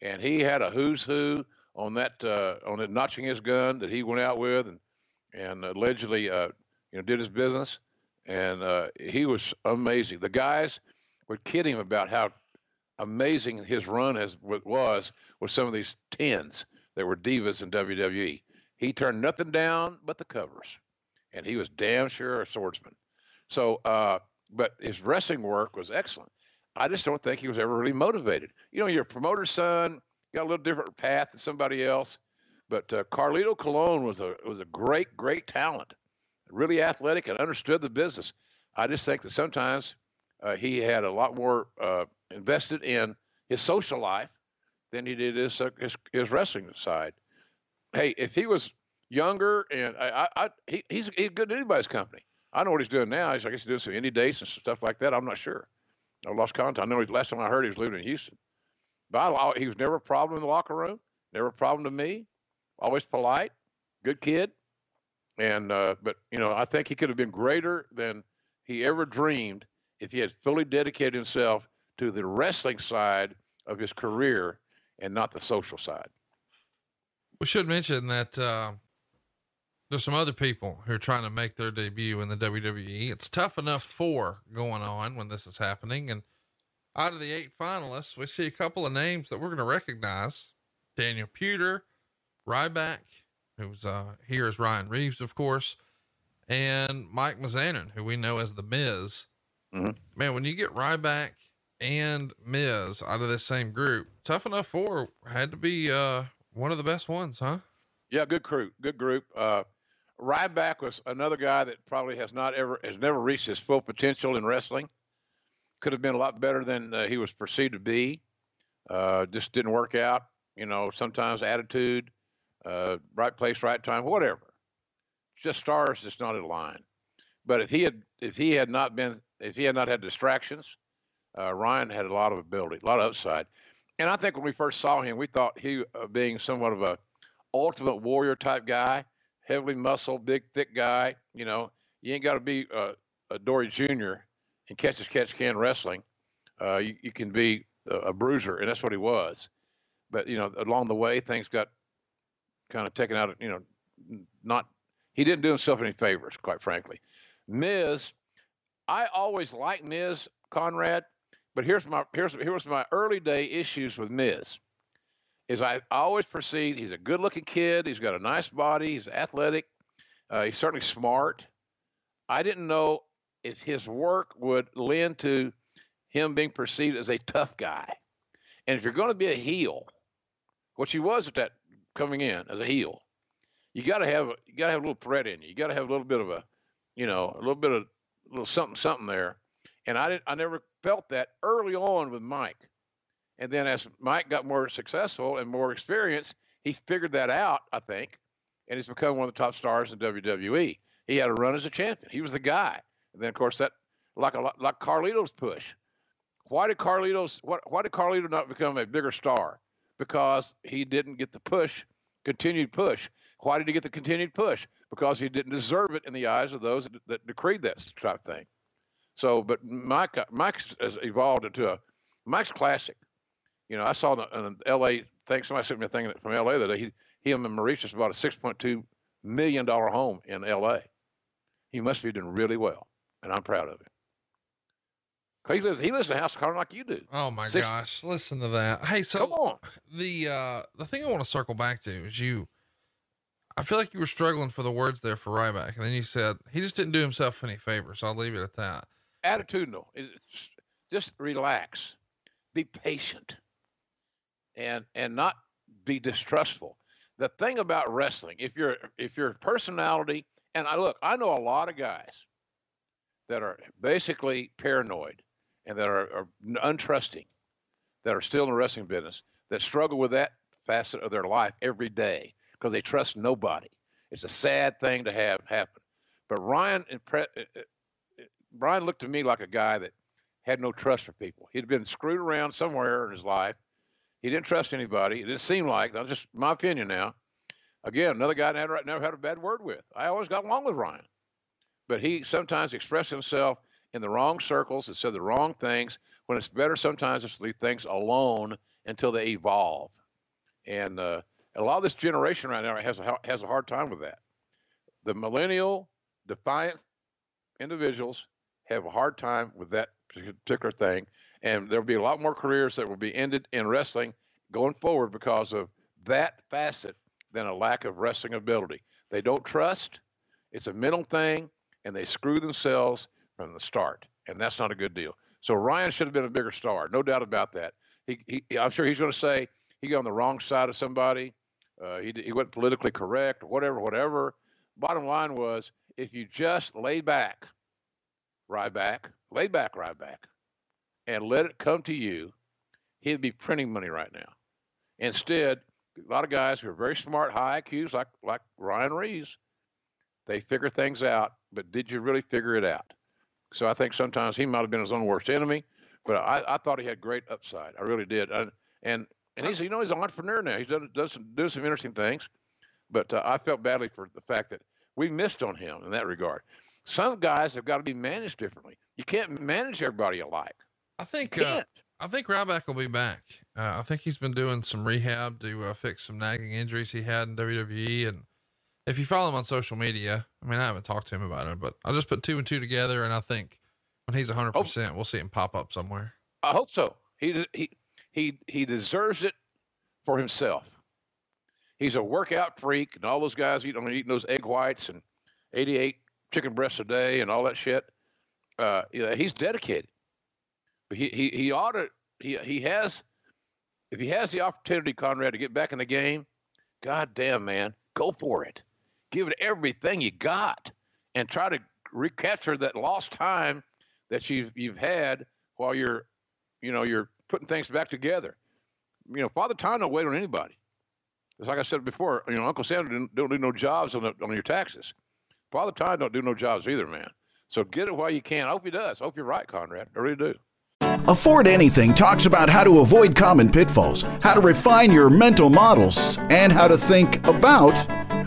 Speaker 2: And he had a who's who on that uh, on it notching his gun that he went out with and and allegedly uh, you know did his business. And uh, he was amazing. The guys were kidding him about how amazing his run as was with some of these tens that were divas in WWE. He turned nothing down but the covers, and he was damn sure a swordsman. So, uh, but his wrestling work was excellent. I just don't think he was ever really motivated. You know, your promoter's son got a little different path than somebody else, but uh, Carlito Colon was a was a great, great talent, really athletic and understood the business. I just think that sometimes uh, he had a lot more uh, invested in his social life than he did his, uh, his, his wrestling side. Hey, if he was younger and I, I, I he, he's he's good in anybody's company. I know what he's doing now. He's I guess he's doing some indie dates and stuff like that. I'm not sure. I lost contact. I know last time I heard he was living in Houston. But he was never a problem in the locker room. Never a problem to me. Always polite, good kid. And uh, but you know I think he could have been greater than he ever dreamed if he had fully dedicated himself to the wrestling side of his career and not the social side.
Speaker 1: We should mention that uh, there's some other people who are trying to make their debut in the WWE. It's tough enough for going on when this is happening. And out of the eight finalists, we see a couple of names that we're going to recognize Daniel Puder, Ryback, who's uh, here as Ryan Reeves, of course, and Mike Mizanin, who we know as The Miz. Mm-hmm. Man, when you get Ryback and Miz out of this same group, tough enough four had to be uh, one of the best ones, huh?
Speaker 2: Yeah, good crew, good group. Uh, Ryback was another guy that probably has not ever has never reached his full potential in wrestling. Could have been a lot better than uh, he was perceived to be. Uh, just didn't work out. You know, sometimes attitude, uh, right place, right time, whatever. Just stars just not aligned. But if he had if he had not been if he had not had distractions, uh, Ryan had a lot of ability, a lot of upside. And I think when we first saw him, we thought he uh, being somewhat of a ultimate warrior type guy, heavily muscled, big, thick guy. You know, you ain't got to be uh, a Dory Jr. in catch as catch can wrestling. Uh, you, you, can be a, a, bruiser, and that's what he was. But you know, along the way, things got kind of taken out of you know, not he didn't do himself any favors, quite frankly. Miz, I always liked Miz Conrad, but here's my here's here's my early day issues with Miz. Is I always perceived he's a good-looking kid. He's got a nice body. He's athletic. Uh, he's certainly smart. I didn't know if his work would lend to him being perceived as a tough guy. And if you're going to be a heel, which he was at that coming in as a heel, you got to have you got to have a little threat in you. You got to have a little bit of a, you know, a little bit of a little something something there. And I didn't, I never felt that early on with Mike. And then as Mike got more successful and more experience, he figured that out, I think, and he's become one of the top stars in WWE. He had a run as a champion. He was the guy. And then, of course, that like a like Carlito's push. Why did Carlitos? What? Why did Carlito not become a bigger star? Because he didn't get the push, continued push. Why did he get the continued push? Because he didn't deserve it in the eyes of those that, decreed that type of thing. So, but Mike, Mike has evolved into a Mike's classic. You know, I saw the, in L.A. Thanks, Somebody sent me a thing from L.A. that he, he and Maryse bought a 6.2 million dollar home in L.A. He must be doing really well, and I'm proud of him. He lives, he lives in a house of like you do.
Speaker 1: Oh my Six, gosh, listen to that. Hey, so
Speaker 2: come on.
Speaker 1: the uh the thing I want to circle back to is you. I feel like you were struggling for the words there for Ryback, and then you said he just didn't do himself any favors. So I'll leave it at that.
Speaker 2: Attitudinal. It's, just relax, be patient, and and not be distrustful. The thing about wrestling, if you're if your personality, and I look, I know a lot of guys that are basically paranoid and that are, are untrusting, that are still in the wrestling business, that struggle with that facet of their life every day because they trust nobody. It's a sad thing to have happen. But Ryan, uh, uh, Brian looked to me like a guy that had no trust for people. He'd been screwed around somewhere in his life. He didn't trust anybody. It didn't seem like that's just my opinion now. Again, another guy I never had a bad word with. I always got along with Ryan, but he sometimes expressed himself in the wrong circles and said the wrong things when it's better sometimes just to leave things alone until they evolve. And uh, a lot of this generation right now has a, has a hard time with that. The millennial defiant individuals have a hard time with that particular thing. And there'll be a lot more careers that will be ended in wrestling going forward because of that facet than a lack of wrestling ability. They don't trust, it's a mental thing, and they screw themselves from the start, and that's not a good deal. So Ryan should have been a bigger star, no doubt about that. He, he I'm sure he's going to say he got on the wrong side of somebody. Uh, he he wasn't politically correct, whatever, whatever. Bottom line was, if you just lay back, Ryback, lay back, Ryback, and let it come to you, he'd be printing money right now. Instead, a lot of guys who are very smart, high IQs, like like Ryan Reeves, they figure things out. But did you really figure it out? So I think sometimes he might have been his own worst enemy, but I, I thought he had great upside. I really did. And and, and he's you know he's an entrepreneur now. He's done does some do some interesting things, but uh, I felt badly for the fact that we missed on him in that regard. Some guys have got to be managed differently. You can't manage everybody alike.
Speaker 1: I think uh, I think Ryback will be back. Uh, I think he's been doing some rehab to uh, fix some nagging injuries he had in WWE, and if you follow him on social media, I mean, I haven't talked to him about it, but I'll just put two and two together, and I think when he's hundred percent, we'll see him pop up somewhere.
Speaker 2: I hope so. He he he he deserves it for himself. He's a workout freak, and all those guys eat, I mean, eating those egg whites and eighty-eight chicken breasts a day and all that shit. Uh, yeah, he's dedicated. But he he he ought to. He he has. If he has the opportunity, Conrad, to get back in the game, god damn man, go for it give it everything you got and try to recapture that lost time that you've you've had while you're you know you're putting things back together. You know father time don't wait on anybody. It's like i said before you know uncle sam don't, don't no jobs on, the, on your taxes. Father time don't do no jobs either man. So get it while you can. I hope he does. I hope you're right conrad. I really do.
Speaker 9: Afford Anything talks about how to avoid common pitfalls, how to refine your mental models, and how to think about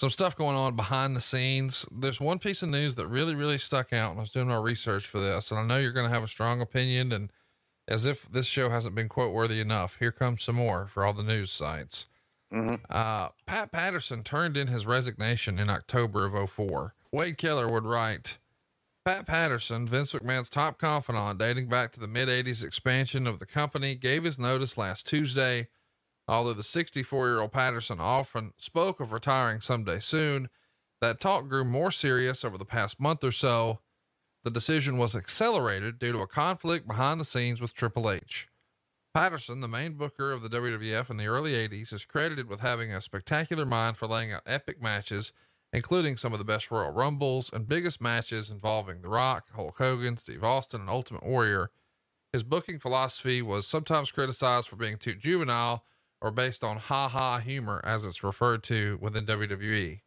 Speaker 1: some stuff going on behind the scenes. There's one piece of news that really, really stuck out when I was doing my research for this, and I know you're going to have a strong opinion. And as if this show hasn't been quote worthy enough, here comes some more for all the news sites. Mm-hmm. Uh, Pat Patterson turned in his resignation in October of 04. Wade Keller would write, Pat Patterson, Vince McMahon's top confidant dating back to the mid 80s expansion of the company, gave his notice last Tuesday Although the 64 year old Patterson often spoke of retiring someday soon, that talk grew more serious over the past month or so. The decision was accelerated due to a conflict behind the scenes with Triple H. Patterson, the main booker of the WWF in the early 80s, is credited with having a spectacular mind for laying out epic matches, including some of the best Royal Rumbles and biggest matches involving The Rock, Hulk Hogan, Steve Austin, and Ultimate Warrior. His booking philosophy was sometimes criticized for being too juvenile or based on ha ha humor, as it's referred to within WWE.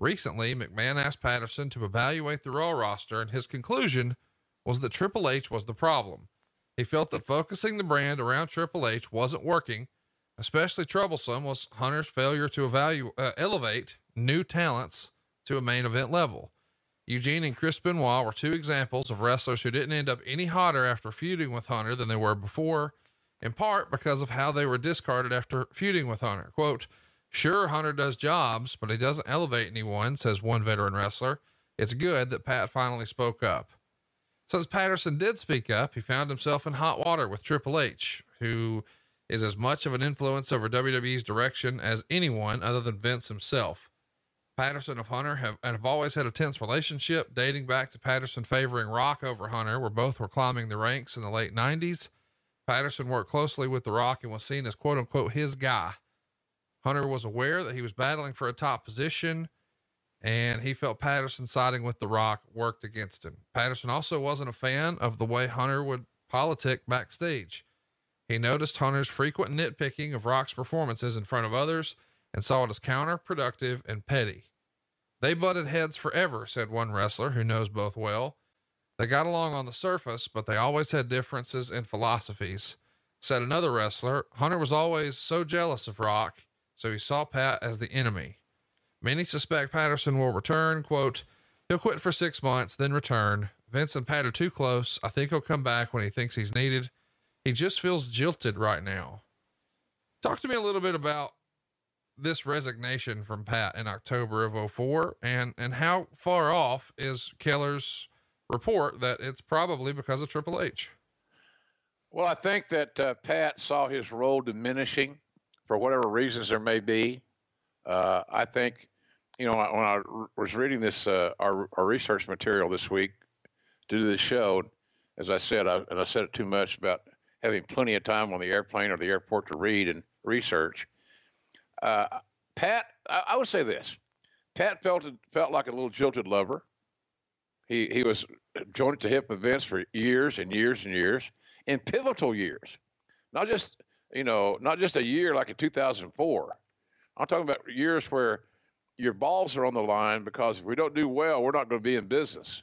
Speaker 1: Recently, McMahon asked Patterson to evaluate the Raw roster, and his conclusion was that Triple H was the problem. He felt that focusing the brand around Triple H wasn't working. Especially troublesome was Hunter's failure to evaluate, uh, elevate new talents to a main event level. Eugene and Chris Benoit were two examples of wrestlers who didn't end up any hotter after feuding with Hunter than they were before, in part because of how they were discarded after feuding with Hunter. Quote, Sure, Hunter does jobs, but he doesn't elevate anyone, says one veteran wrestler. It's good that Pat finally spoke up. Since Patterson did speak up, he found himself in hot water with Triple H, who is as much of an influence over WWE's direction as anyone other than Vince himself. Patterson and Hunter have, have always had a tense relationship dating back to Patterson favoring Rock over Hunter, where both were climbing the ranks in the late 90s. Patterson worked closely with The Rock and was seen as quote unquote his guy. Hunter was aware that he was battling for a top position, and he felt Patterson siding with The Rock worked against him. Patterson also wasn't a fan of the way Hunter would politic backstage. He noticed Hunter's frequent nitpicking of Rock's performances in front of others and saw it as counterproductive and petty. They butted heads forever, said one wrestler who knows both well. They got along on the surface, but they always had differences in philosophies. Said another wrestler, Hunter was always so jealous of Rock, so he saw Pat as the enemy. Many suspect Patterson will return. Quote, he'll quit for six months, then return. Vince and Pat are too close. I think he'll come back when he thinks he's needed. He just feels jilted right now. Talk to me a little bit about this resignation from Pat in October of 04 and, and how far off is Keller's report that it's probably because of Triple H?
Speaker 2: Well, I think that uh, Pat saw his role diminishing for whatever reasons there may be. Uh, I think, you know, when I was reading this, uh, our, our research material this week to do this show, as I said, I, and I said it too much about having plenty of time on the airplane or the airport to read and research. Uh, Pat, I, I, would say this: Pat felt felt like a little jilted lover. He he was joined to hip events for years and years and years, in pivotal years, not just you know, not just a year like in 2004. I'm talking about years where your balls are on the line because if we don't do well, we're not going to be in business.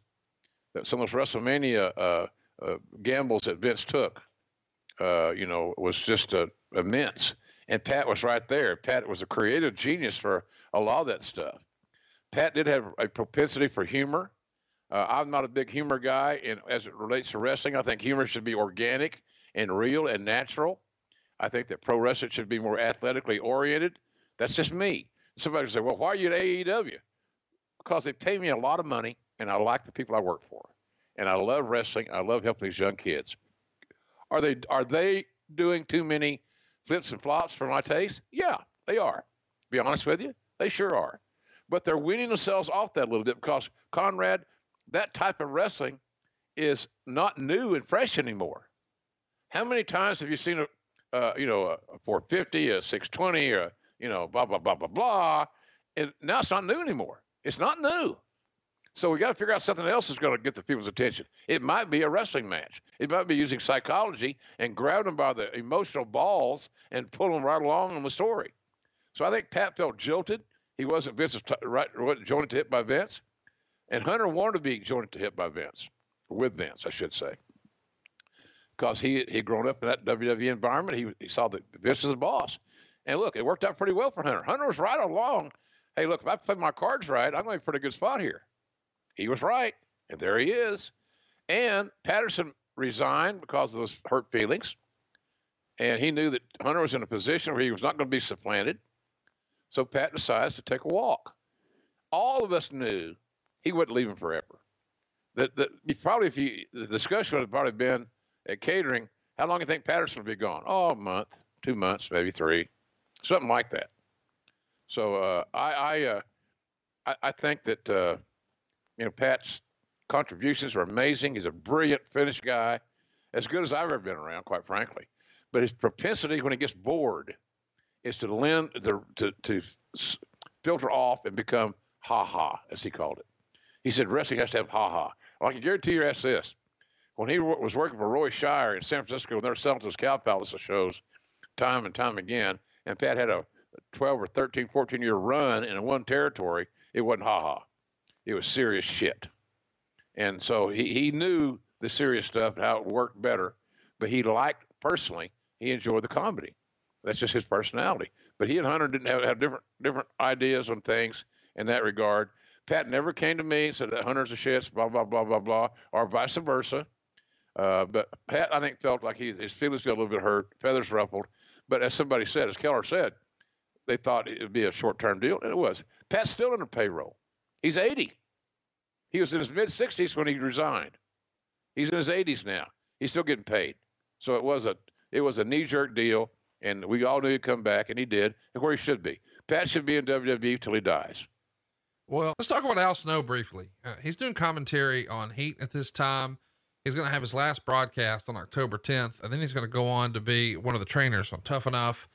Speaker 2: That some of those WrestleMania uh, uh, gambles that Vince took, uh, you know, was just uh, immense. And Pat was right there. Pat was a creative genius for a lot of that stuff. Pat did have a propensity for humor. Uh, I'm not a big humor guy, and as it relates to wrestling, I think humor should be organic and real and natural. I think that pro wrestling should be more athletically oriented. That's just me. Somebody say, well, why are you at AEW? Because they pay me a lot of money and I like the people I work for. And I love wrestling. I love helping these young kids. Are they are they doing too many flips and flops for my taste? Yeah, they are. Be honest with you, they sure are. But they're weaning themselves off that a little bit because Conrad, that type of wrestling is not new and fresh anymore. How many times have you seen a, uh, you know, a, a 450, a 620, or you know, blah blah blah blah blah. And now it's not new anymore. It's not new. So we got to figure out something else that's going to get the people's attention. It might be a wrestling match. It might be using psychology and grabbing them by the emotional balls and pulling them right along on the story. So I think Pat felt jilted. He wasn't Vince's t- right, wasn't joined to hit by Vince, and Hunter wanted to be joined to hit by Vince, with Vince, I should say because he he'd grown up in that WWE environment. He, he saw that Vince is the boss. And look, it worked out pretty well for Hunter. Hunter was right along. Hey, look, if I play my cards right, I'm going to a pretty good spot here. He was right, and there he is. And Patterson resigned because of those hurt feelings. And he knew that Hunter was in a position where he was not going to be supplanted. So Pat decides to take a walk. All of us knew he wouldn't leave him forever. That, that probably if he the discussion would have probably been at catering, how long do you think Patterson will be gone? Oh, a month, two months, maybe three. something like that. So uh, I I, uh, I, I think that uh, you know Pat's contributions are amazing. He's a brilliant finish guy, as good as I've ever been around, quite frankly. But his propensity when he gets bored is to lend the to to filter off and become ha ha, as he called it. He said wrestling has to have ha ha. Well, I can guarantee you, ask this. When he was working for Roy Shire in San Francisco, when they were selling those Cow Palace shows time and time again, and Pat had a 12 or 13, 14 year run in one territory, it wasn't ha ha. It was serious shit. And so he, he knew the serious stuff and how it worked better, but he liked personally, he enjoyed the comedy. That's just his personality. But he and Hunter didn't have, have different different ideas on things in that regard. Pat never came to me and said that Hunter's a shit, blah blah blah blah blah, or vice versa. Uh, but Pat, I think, felt like he, his feelings got a little bit hurt, feathers ruffled. But as somebody said, as Keller said, they thought it would be a short-term deal, and it was. Pat's still under payroll. He's 80. He was in his mid 60s when he resigned. He's in his 80s now. He's still getting paid. So it was a it was a knee-jerk deal, and we all knew he'd come back, and he did, and where he should be. Pat should be in WWE till he dies.
Speaker 1: Well, let's talk about Al Snow briefly. Uh, he's doing commentary on Heat at this time. He's going to have his last broadcast on October 10th, and then he's going to go on to be one of the trainers on Tough Enough.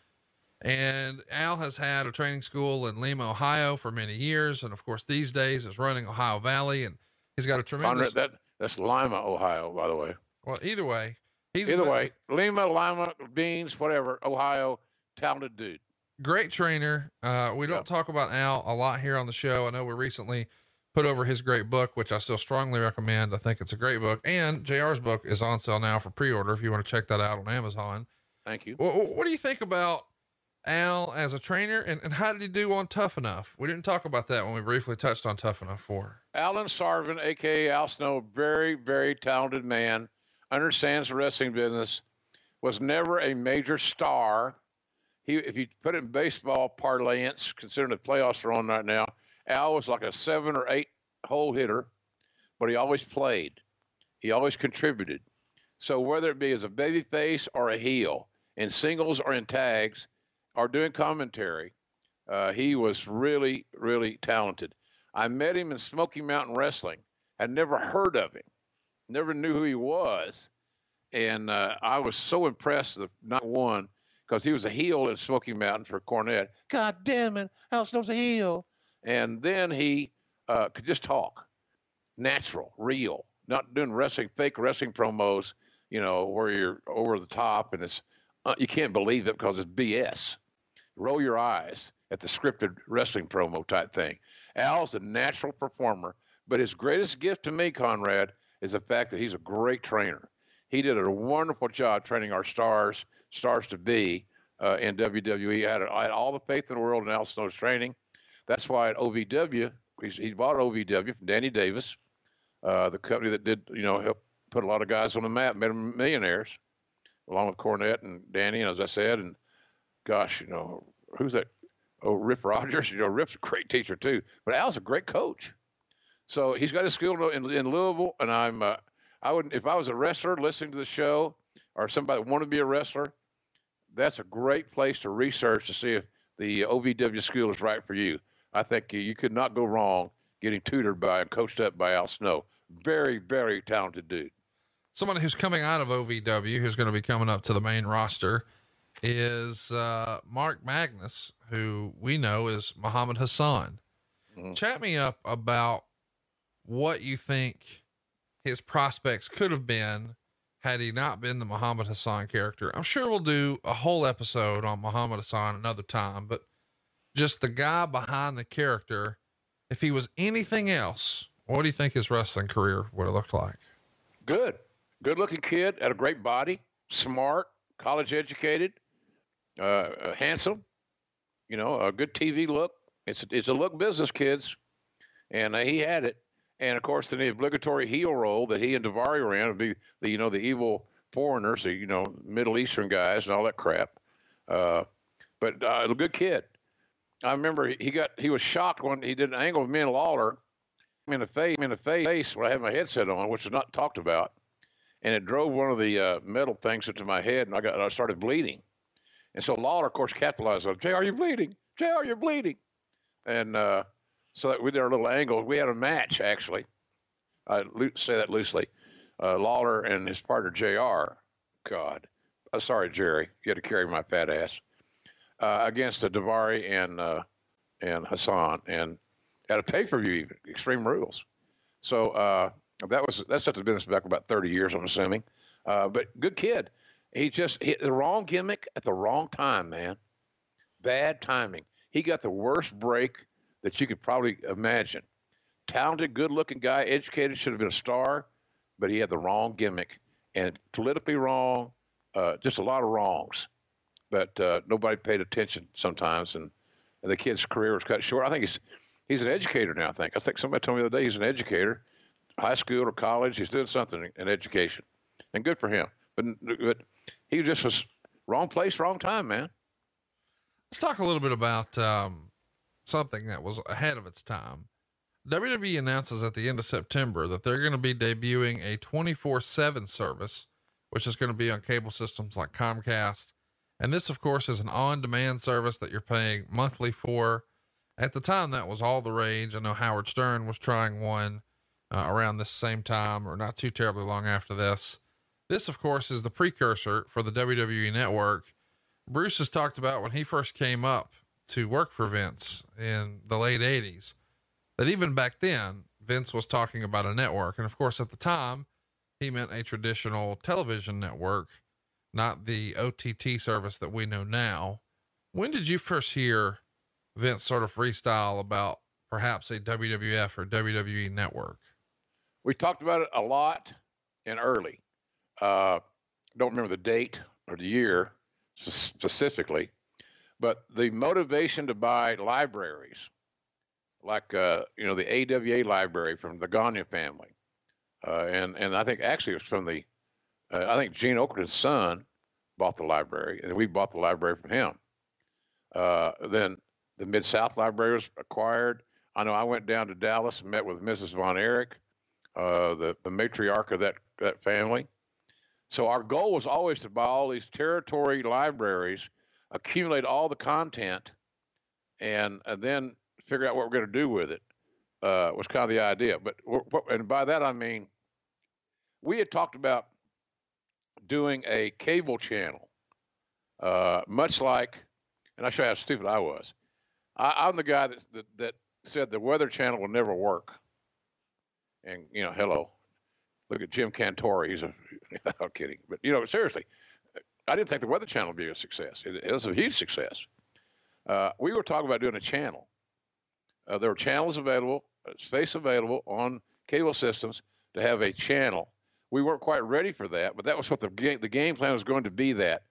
Speaker 1: And Al has had a training school in Lima, Ohio for many years. And of course, these days is running Ohio Valley and he's got a tremendous.
Speaker 2: That, that's Lima, Ohio, by the way.
Speaker 1: Well, either way,
Speaker 2: he's either way, Lima, Lima, Beans, whatever, Ohio, talented dude.
Speaker 1: Great trainer. Uh, we don't talk about Al a lot here on the show. I know we recently put over his great book, which I still strongly recommend. I think it's a great book. And JR's book is on sale now for pre order if you want to check that out on Amazon.
Speaker 2: Thank you.
Speaker 1: What, what do you think about Al as a trainer, and, and how did he do on Tough Enough? We didn't talk about that when we briefly touched on Tough Enough for
Speaker 2: Allen Sarven, aka Al Snow, very very talented man, understands the wrestling business, was never a major star. He, if you put it in baseball parlance, considering the playoffs are on right now, Al was like a seven or eight hole hitter, but he always played. He always contributed. So whether it be as a baby face or a heel, in singles or in tags, or doing commentary. Uh, he was really, really talented. I met him in Smoky Mountain Wrestling. I'd never heard of him, never knew who he was. And uh, I was so impressed with not one because he was a heel in Smoky Mountain for Cornette. God damn it, Al Snow's a heel. And then he uh, could just talk, natural, real, not doing wrestling, fake wrestling promos, you know, where you're over the top and it's uh, you can't believe it because it's BS roll your eyes at the scripted wrestling promo type thing. Al's a natural performer, but his greatest gift to me, Conrad, is the fact that he's a great trainer. He did a wonderful job training our stars, stars to be uh, in WWE. I had, I had, all the faith in the world in Al Snow's training. That's why at OVW, he bought OVW from Danny Davis, uh, the company that did, you know, help put a lot of guys on the map, made them millionaires, along with Cornette and Danny, and as I said, and gosh, you know, who's that? Oh, Rip Rogers. *laughs* You know, Rip's a great teacher too, but Al's a great coach. So he's got a skill in, in Louisville, and I'm, uh, I would, if I was a wrestler listening to the show, or somebody wanted to be a wrestler, that's a great place to research to see if the OVW school is right for you. I think you could not go wrong getting tutored by and coached up by Al Snow. Very, very talented dude.
Speaker 1: Someone who's coming out of OVW, who's going to be coming up to the main roster, is uh, Mark Magnus, who we know is Muhammad Hassan. Mm-hmm. Chat me up about what you think his prospects could have been had he not been the Muhammad Hassan character. I'm sure we'll do a whole episode on Muhammad Hassan another time, but just the guy behind the character, if he was anything else, what do you think his wrestling career would have looked like?
Speaker 2: Good. Good looking kid, had a great body, smart, college educated, uh, handsome, you know, a good TV look. It's, it's a look business, kids, and uh, he had it. And of course, the obligatory heel role that he and Daivari ran would be the you know the evil foreigners, the you know Middle Eastern guys and all that crap. Uh, but uh, a good kid. I remember he got he was shocked when he did an angle with me and Lawler in the face in the face when I had my headset on, which was not talked about, and it drove one of the uh, metal things into my head, and I got I started bleeding And so Lawler, of course, capitalized on it. JR, you bleeding? bleeding. are you're bleeding. And uh, so that we did our little angle. We had a match, actually. I say that loosely. Uh, Lawler and his partner, JR, God, uh, sorry, Jerry, you had to carry my fat ass, uh, against uh, Daivari and, uh, and Hassan. And at a pay per view, even Extreme Rules. So uh, that was that's the business back about 30 years, I'm assuming. Uh, but good kid. He just hit the wrong gimmick at the wrong time, man. Bad timing. He got the worst break that you could probably imagine. Talented, good looking guy, educated, should have been a star, but he had the wrong gimmick and politically wrong, uh, just a lot of wrongs. But uh, nobody paid attention sometimes, and, and the kid's career was cut short. I think he's he's an educator now. I think I think somebody told me the other day he's an educator, high school or college. He's doing something in education, and good for him. But but he just was wrong place, wrong time, man.
Speaker 1: Let's talk a little bit about um, something that was ahead of its time. WWE announces at the end of September that they're going to be debuting a 24 7 service, which is going to be on cable systems like Comcast. And this, of course, is an on demand service that you're paying monthly for. At the time, that was all the rage. I know Howard Stern was trying one uh, around this same time or not too terribly long after this. This, of course, is the precursor for the WWE network. Bruce has talked about when he first came up to work for Vince in the late 80s, that even back then, Vince was talking about a network. And of course, at the time, he meant a traditional television network, not the OTT service that we know now. When did you first hear Vince sort of freestyle about perhaps a WWF or WWE network?
Speaker 2: We talked about it a lot and early. Uh, don't remember the date or the year specifically, but the motivation to buy libraries, like uh, you know the AWA library from the Gagne family, uh, and and I think actually it was from the, uh, I think Gene Okerlund's son bought the library, and we bought the library from him. Uh, then the Mid South Library was acquired. I know I went down to Dallas and met with Mrs. Von Erich, uh, the the matriarch of that that family, so our goal was always to buy all these territory libraries, accumulate all the content, and, and then figure out what we're going to do with it. Uh, was kind of the idea. But and by that I mean we had talked about doing a cable channel, uh, much like, and I'll show you how stupid I was. I, am the guy that, that that said the Weather Channel will never work. And you know, hello, look at Jim Cantore. He's a *laughs* I'm kidding, but you know, seriously, I didn't think the Weather Channel would be a success. It, it was a huge success. Uh, we were talking about doing a channel. Uh, there were channels available, uh, space available on cable systems to have a channel. We weren't quite ready for that, but that was what the game, the game plan was going to be. That,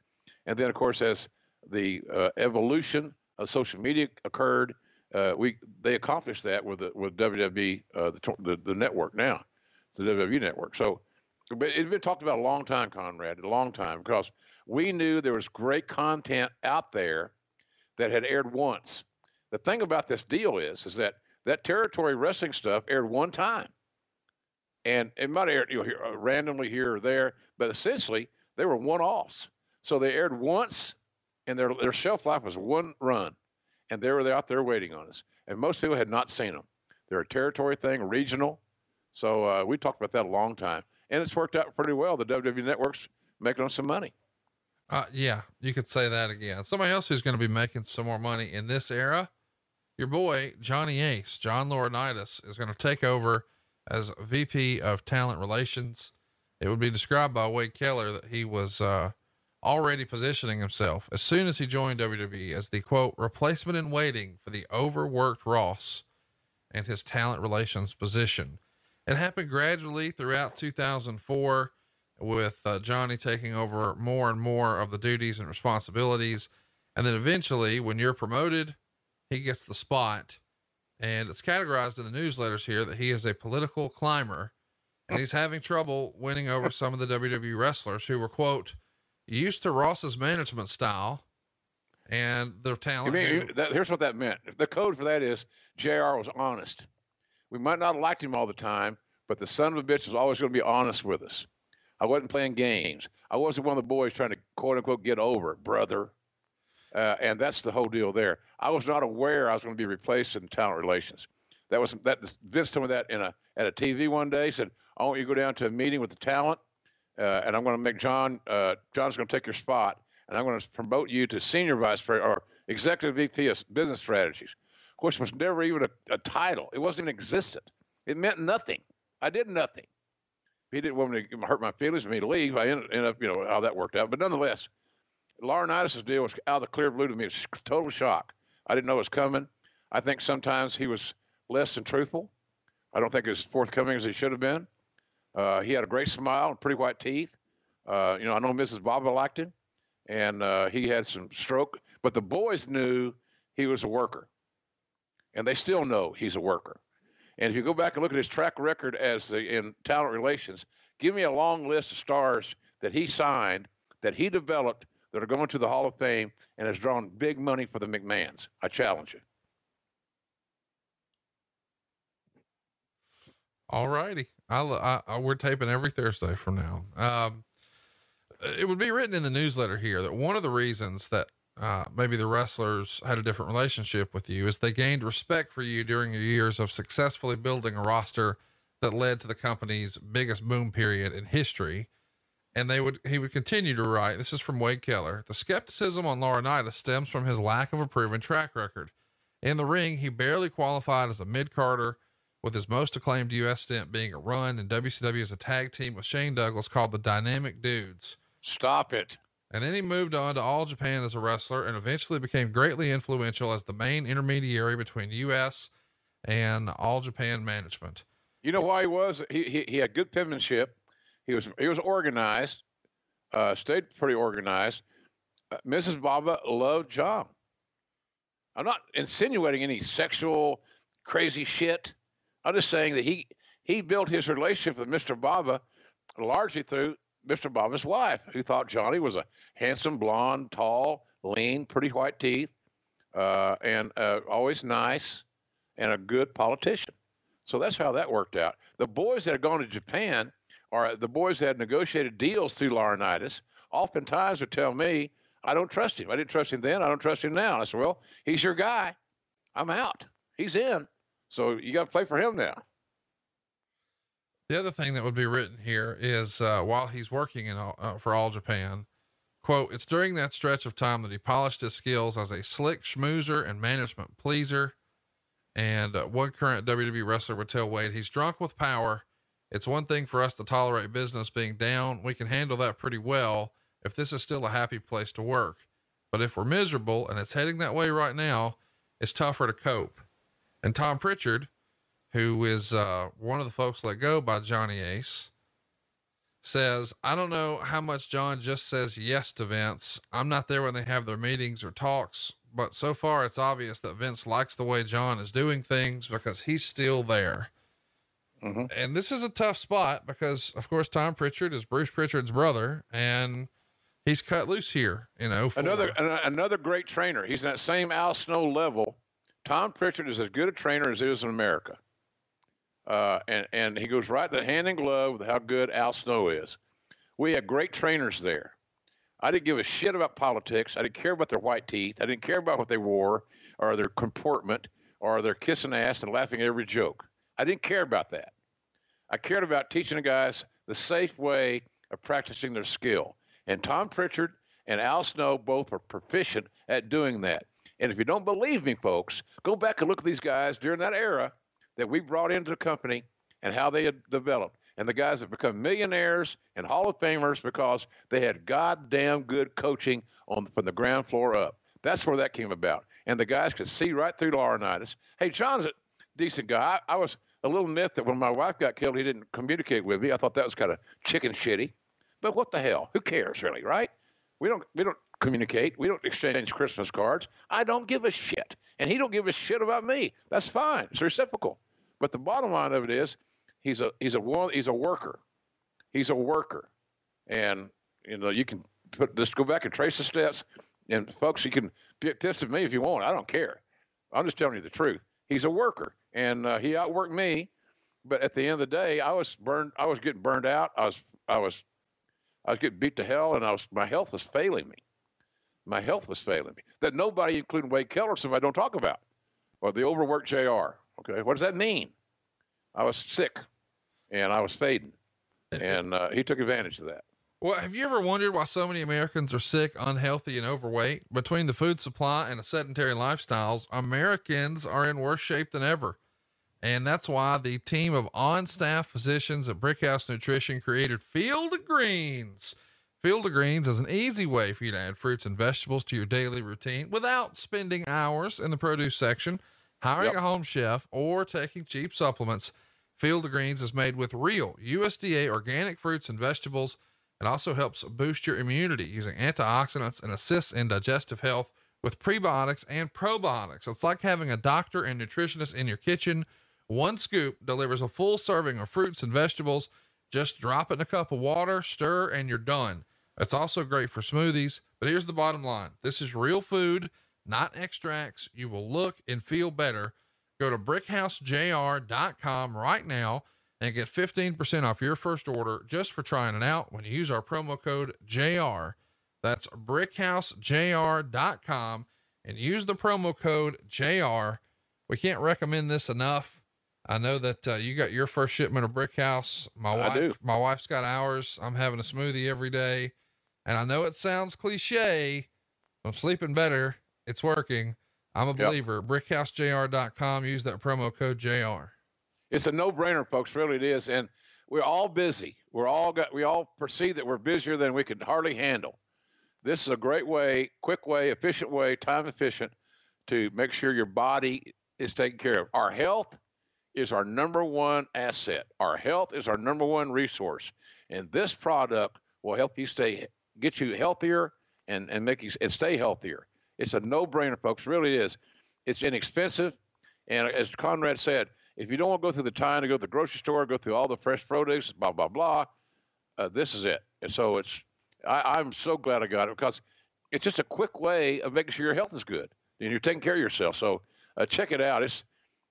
Speaker 2: and then of course, as the uh, evolution of social media occurred, uh, we they accomplished that with the, with WWE, uh, the, the the network now, the WWE network. So but it's been talked about a long time, Conrad, a long time, because we knew there was great content out there that had aired once. The thing about this deal is, is that that territory wrestling stuff aired one time, and it might air you know uh, randomly here or there, but essentially they were one-offs. So they aired once, and their their shelf life was one run, and they were out there waiting on us. And most people had not seen them. They're a territory thing, regional. So uh, we talked about that a long time and it's worked out pretty well. The WWE Network's making them some money.
Speaker 1: Uh, yeah, you could say that again. Somebody else who's going to be making some more money in this era, your boy Johnny Ace, John Laurinaitis, is going to take over as VP of Talent Relations. It would be described by Wade Keller that he was uh, already positioning himself as soon as he joined WWE as the quote replacement in waiting for the overworked Ross and his talent relations position. It happened gradually throughout 2004 with uh, Johnny taking over more and more of the duties and responsibilities. And then eventually, when you're promoted, he gets the spot. And it's categorized in the newsletters here that he is a political climber and he's having trouble winning over some of the WWE wrestlers who were, quote, used to Ross's management style and their talent.
Speaker 2: Mean, that, here's what that meant. The code for that is JR was honest. We might not have liked him all the time, but the son of a bitch was always going to be honest with us. I wasn't playing games. I wasn't one of the boys trying to quote unquote get over, brother. Uh, and that's the whole deal there. I was not aware I was going to be replaced in talent relations. That was that Vince told me that in a at a TV one day. He said, "I want you to go down to a meeting with the talent, uh, and I'm going to make John. Uh, John's going to take your spot, and I'm going to promote you to senior vice president or executive VP of business strategies, which was never even a, a title. It wasn't even existent. It meant nothing. I did nothing. He didn't want me to hurt my feelings for me to leave. I ended, ended up, you know, how that worked out. But nonetheless, Laurinaitis' deal was out of the clear blue to me. It was total shock. I didn't know it was coming. I think sometimes he was less than truthful. I don't think as forthcoming as he should have been. Uh, he had a great smile and pretty white teeth. Uh, you know, I know Mrs. Baba liked him, and uh, he had some stroke, but the boys knew he was a worker, and they still know he's a worker. And if you go back and look at his track record as the, in talent relations, give me a long list of stars that he signed, that he developed, that are going to the Hall of Fame, and has drawn big money for the McMahons. I challenge you.
Speaker 1: All righty. I, I, we're taping every Thursday from now. Um, it would be written in the newsletter here that one of the reasons that uh, maybe the wrestlers had a different relationship with you is they gained respect for you during your years of successfully building a roster that led to the company's biggest boom period in history. And they would, he would continue to write. This is from Wade Keller. The skepticism on Laurinaitis stems from his lack of a proven track record. In the ring, he barely qualified as a mid carder with his most acclaimed U.S. stint being a run in WCW as a tag team with Shane Douglas called the Dynamic Dudes.
Speaker 2: Stop it.
Speaker 1: And then he moved on to All Japan as a wrestler and eventually became greatly influential as the main intermediary between U.S. and All Japan management.
Speaker 2: You know why he was? He, he, he had good penmanship. He was he was organized, uh, stayed pretty organized. Uh, Mrs. Baba loved John. I'm not insinuating any sexual crazy shit. I'm just saying that he he built his relationship with Mr. Baba largely through Mr. Baba's wife, who thought Johnny was a handsome, blonde, tall, lean, pretty white teeth, uh, and uh, always nice, and a good politician. So that's how that worked out. The boys that had gone to Japan, or the boys that had negotiated deals through Laurinaitis, oftentimes would tell me, I don't trust him. I didn't trust him then. I don't trust him now. I said, Well, he's your guy. I'm out. He's in. So you got to play for him now.
Speaker 1: The other thing that would be written here is uh, while he's working in all, uh, for All Japan, quote, it's during that stretch of time that he polished his skills as a slick schmoozer and management pleaser. And uh, one current WWE wrestler would tell Wade, he's drunk with power. It's one thing for us to tolerate business being down. We can handle that pretty well if this is still a happy place to work. But if we're miserable and it's heading that way right now, it's tougher to cope. And Tom Prichard, who is uh, one of the folks let go by Johnny Ace, says, I don't know how much John just says yes to Vince. I'm not there when they have their meetings or talks, but so far it's obvious that Vince likes the way John is doing things because he's still there. Mm-hmm. And this is a tough spot because, of course, Tom Prichard is Bruce Prichard's brother, and he's cut loose here. You know,
Speaker 2: another another great trainer. He's that same Al Snow level. Tom Prichard is as good a trainer as he is in America. Uh, and, and he goes right hand in glove with how good Al Snow is. We had great trainers there. I didn't give a shit about politics. I didn't care about their white teeth. I didn't care about what they wore or their comportment or their kissing ass and laughing at every joke. I didn't care about that. I cared about teaching the guys the safe way of practicing their skill. And Tom Prichard and Al Snow both are proficient at doing that. And if you don't believe me, folks, go back and look at these guys during that era that we brought into the company and how they had developed. And the guys have become millionaires and Hall of Famers because they had goddamn good coaching on from the ground floor up. That's where that came about. And the guys could see right through Laurinaitis. Hey, John's a decent guy. I, I was a little miffed that when my wife got killed, he didn't communicate with me. I thought that was kind of chicken shitty. But what the hell? Who cares, really, right? We don't we don't communicate. We don't exchange Christmas cards. I don't give a shit, and he don't give a shit about me. That's fine. It's reciprocal. But the bottom line of it is, he's a he's a he's a worker. He's a worker, and you know you can put this go back and trace the steps. And folks, you can get pissed at me if you want. I don't care. I'm just telling you the truth. He's a worker, and uh, he outworked me. But at the end of the day, I was burned. I was getting burned out. I was I was I was getting beat to hell, and I was my health was failing me. My health was failing me. That nobody, including Wade Keller, somebody don't talk about, or the overworked Jr. Okay, what does that mean? I was sick, and I was fading, *laughs* and uh, he took advantage of that.
Speaker 1: Well, have you ever wondered why so many Americans are sick, unhealthy, and overweight? Between the food supply and the sedentary lifestyles, Americans are in worse shape than ever. And that's why the team of on staff physicians at Brickhouse Nutrition created Field of Greens. Field of Greens is an easy way for you to add fruits and vegetables to your daily routine without spending hours in the produce section, hiring yep. a home chef, or taking cheap supplements. Field of Greens is made with real USDA organic fruits and vegetables. It also helps boost your immunity using antioxidants and assists in digestive health with prebiotics and probiotics. It's like having a doctor and nutritionist in your kitchen one scoop delivers a full serving of fruits and vegetables. Just drop it in a cup of water, stir, and you're done. It's also great for smoothies. But here's the bottom line this is real food, not extracts. You will look and feel better. Go to brickhousejr.com right now and get 15% off your first order just for trying it out when you use our promo code JR. That's brickhousejr.com and use the promo code JR. We can't recommend this enough. I know that uh, you got your first shipment of Brickhouse. My wife, my wife's got ours. I'm having a smoothie every day. And I know it sounds cliche. I'm sleeping better. It's working. I'm a believer. Yep. Brickhousejr.com. Use that promo code JR.
Speaker 2: It's a no brainer, folks. Really, it is. And we're all busy. We're all got, we all perceive that we're busier than we can hardly handle. This is a great way, quick way, efficient way, time efficient to make sure your body is taken care of. Our health is our number one asset. Our health is our number one resource. And this product will help you stay, get you healthier and, and make you and stay healthier. It's a no brainer, folks. It really is. It's inexpensive. And as Conrad said, if you don't want to go through the time to go to the grocery store, go through all the fresh produce, blah, blah, blah, uh, this is it. And so it's, I, I'm so glad I got it because it's just a quick way of making sure your health is good and you're taking care of yourself. So uh, check it out. It's,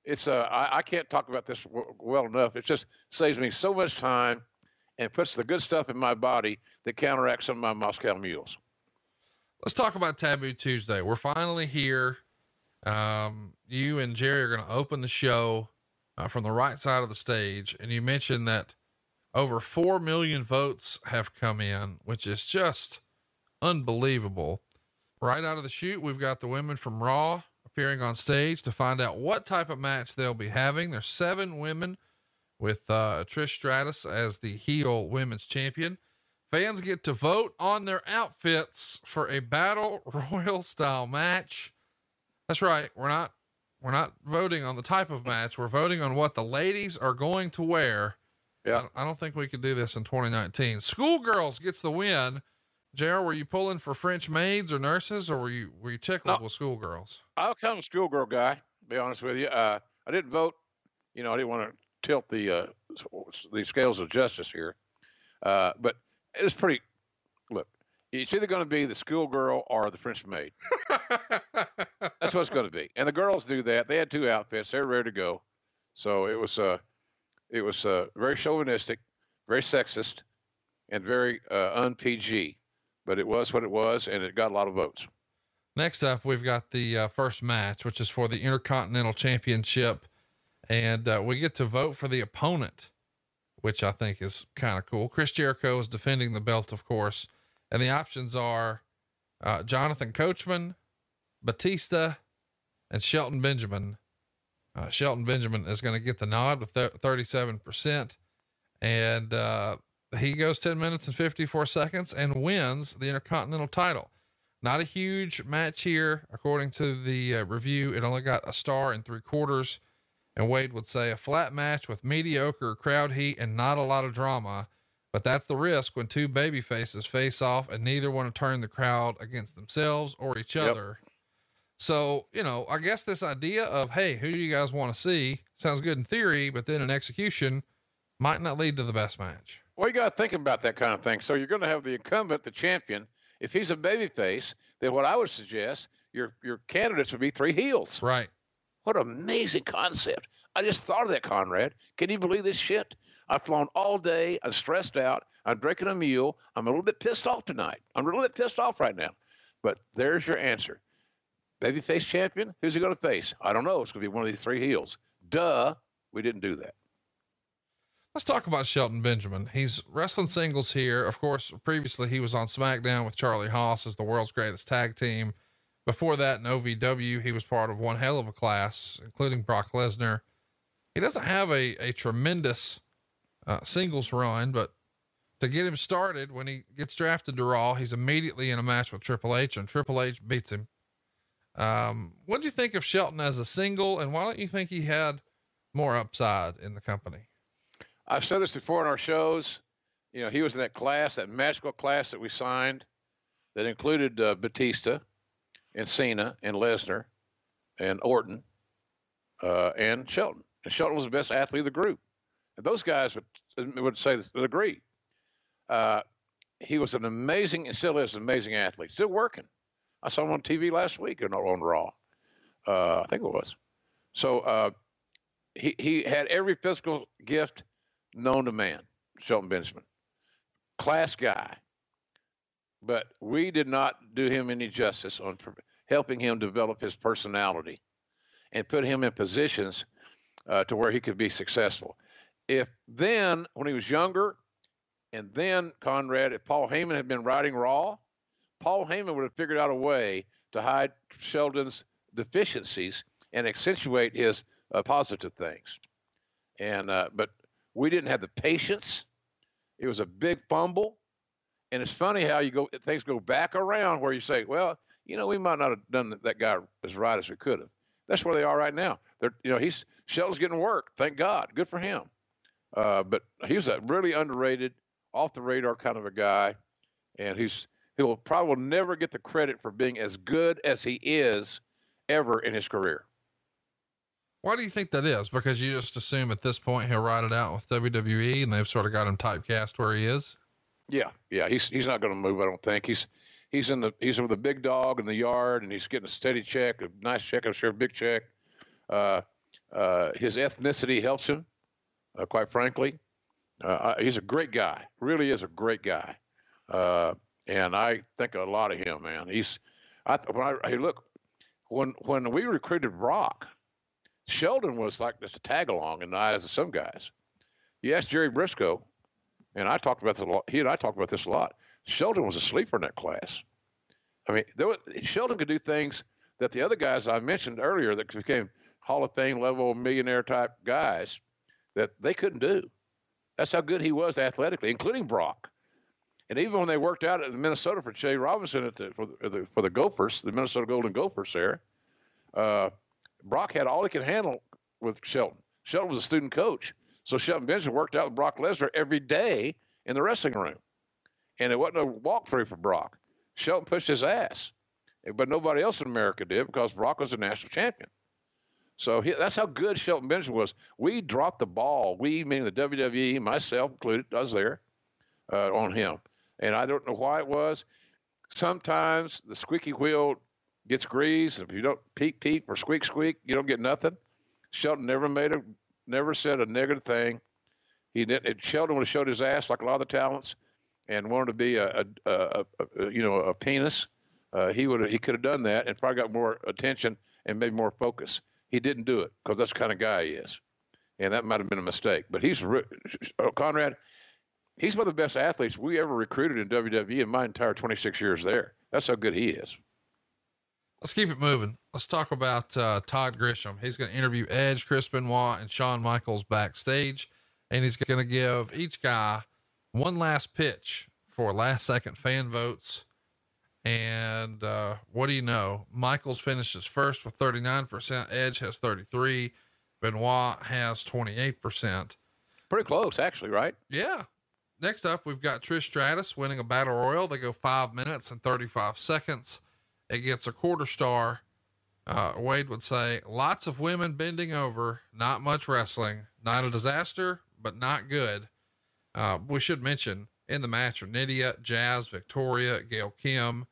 Speaker 2: it's uh, I, I can't talk about this w- well enough. It just saves me so much time and puts the good stuff in my body that counteracts some of my Moscow mules.
Speaker 1: Let's talk about Taboo Tuesday. We're finally here. Um, you and Jerry are going to open the show uh, from the right side of the stage, and you mentioned that over four million votes have come in, which is just unbelievable. Right out of the chute, we've got the women from Raw appearing on stage to find out what type of match they'll be having. There's seven women with uh, Trish Stratus as the heel women's champion. Fans get to vote on their outfits for a battle *laughs* royal style match. That's right. We're not we're not voting on the type of match. We're voting on what the ladies are going to wear.
Speaker 2: Yeah.
Speaker 1: I, I don't think we could do this in 2019. Schoolgirls gets the win JR, were you pulling for French maids or nurses, or were you were you tickled no, with schoolgirls?
Speaker 2: I'll come schoolgirl guy. be honest with you. Uh, I didn't vote. You know, I didn't want to tilt the uh, the scales of justice here. Uh, but it's pretty. Look, it's either going to be the schoolgirl or the French maid. *laughs* That's what it's going to be. And the girls do that. They had two outfits. They're ready to go. So it was uh, it was uh, very chauvinistic, very sexist, and very uh, un-PG but it was what it was, and it got a lot of votes.
Speaker 1: Next up, we've got the uh, first match, which is for the Intercontinental Championship, and uh, we get to vote for the opponent, which I think is kind of cool. Chris Jericho is defending the belt, of course, and the options are uh, Jonathan Coachman, Batista, and Shelton Benjamin. Uh, Shelton Benjamin is going to get the nod with 37%. And uh, he goes 10 minutes and 54 seconds and wins the Intercontinental title. Not a huge match here. According to the uh, review, it only got a star and three quarters. And Wade would say a flat match with mediocre crowd heat and not a lot of drama. But that's the risk when two baby faces face off and neither want to turn the crowd against themselves or each yep. other. So, you know, I guess this idea of, hey, who do you guys want to see sounds good in theory, but then in execution might not lead to the best match.
Speaker 2: Well, you got to think about that kind of thing. So you're going to have the incumbent, the champion. If he's a babyface, then what I would suggest your your candidates would be three heels.
Speaker 1: Right.
Speaker 2: What an amazing concept! I just thought of that, Conrad. Can you believe this shit? I've flown all day. I'm stressed out. I'm drinking a mule. I'm a little bit pissed off tonight. I'm a little bit pissed off right now. But there's your answer. Babyface champion? Who's he going to face? I don't know. It's going to be one of these three heels. Duh. We didn't do that.
Speaker 1: Let's talk about Shelton Benjamin. He's wrestling singles here. Of course, previously he was on SmackDown with Charlie Haas as the world's greatest tag team. Before that, in OVW, he was part of one hell of a class, including Brock Lesnar. He doesn't have a, a tremendous uh, singles run, but to get him started, when he gets drafted to Raw, he's immediately in a match with Triple H, and Triple H beats him. Um, what do you think of Shelton as a single, and why don't you think he had more upside in the company?
Speaker 2: I've said this before in our shows. You know, he was in that class, that magical class that we signed that included uh, Batista and Cena and Lesnar and Orton uh, and Shelton. And Shelton was the best athlete of the group. And those guys would, would say, this, would agree. Uh, he was an amazing, and still is an amazing athlete, still working. I saw him on TV last week on, Raw. Uh, I think it was. So uh, he, he had every physical gift known to man, Shelton Benjamin. Class guy. But we did not do him any justice on helping him develop his personality and put him in positions uh, to where he could be successful. If then, when he was younger, and then Conrad, if Paul Heyman had been riding Raw, Paul Heyman would have figured out a way to hide Shelton's deficiencies and accentuate his uh, positive things. And uh, but we didn't have the patience. It was a big fumble, and it's funny how you go things go back around where you say, well, you know, we might not have done that guy as right as we could have. That's where they are right now. They're, you know, he's Shelton's getting work. Thank God. Good for him. Uh, but he's a really underrated, off the radar kind of a guy, and he's he will probably never get the credit for being as good as he is ever in his career.
Speaker 1: Why do you think that is? Because you just assume at this point he'll ride it out with WWE, and they've sort of got him typecast where he is.
Speaker 2: Yeah, yeah, he's he's not going to move. I don't think he's he's in the he's with a big dog in the yard, and he's getting a steady check, a nice check, I'm sure, a big check. Uh, uh, his ethnicity helps him, uh, quite frankly. Uh, he's a great guy, really is a great guy, uh, and I think a lot of him, man. He's, I when I hey, look, when when we recruited Brock, Shelton was like just a tag along in the eyes of some guys. You ask Jerry Brisco, and I talked about this a lot. He and I talked about this a lot. Shelton was a sleeper in that class. I mean, there was, Shelton could do things that the other guys I mentioned earlier that became Hall of Fame level millionaire type guys that they couldn't do. That's how good he was athletically, including Brock. And even when they worked out at Minnesota for Jay Robinson at the, for, the, for the Gophers, the Minnesota Golden Gophers there, uh, Brock had all he could handle with Shelton. Shelton was a student coach. So Shelton Benjamin worked out with Brock Lesnar every day in the wrestling room and it wasn't a walkthrough for Brock. Shelton pushed his ass, but nobody else in America did because Brock was a national champion. So he, that's how good Shelton Benjamin was. We dropped the ball. We, meaning the WWE, myself included, I was there uh, on him, and I don't know why it was. Sometimes the squeaky wheel gets greased. If you don't peep peep or squeak squeak, you don't get nothing. Shelton never made a, never said a negative thing. He did. Shelton would have showed his ass like a lot of the talents and wanted to be a, a, a, a you know a penis, uh, he would he could have done that and probably got more attention and maybe more focus. He didn't do it because that's the kind of guy he is, and that might have been a mistake. But he's uh, Conrad. He's one of the best athletes we ever recruited in WWE in my entire 26 years there. That's how good he is.
Speaker 1: Let's keep it moving. Let's talk about uh, Todd Grisham. He's going to interview Edge, Chris Benoit, and Shawn Michaels backstage, and he's going to give each guy one last pitch for last second fan votes. And uh, what do you know? Michaels finishes first with 39%. Edge has 33. Benoit has 28%.
Speaker 2: Pretty close, actually, right?
Speaker 1: Yeah. Next up, we've got Trish Stratus winning a battle royal. They go five minutes and 35 seconds. It gets a quarter star. Uh, Wade would say lots of women bending over, not much wrestling, not a disaster, but not good. Uh, we should mention in the match are Nidia, Jazz, Victoria, Gail Kim,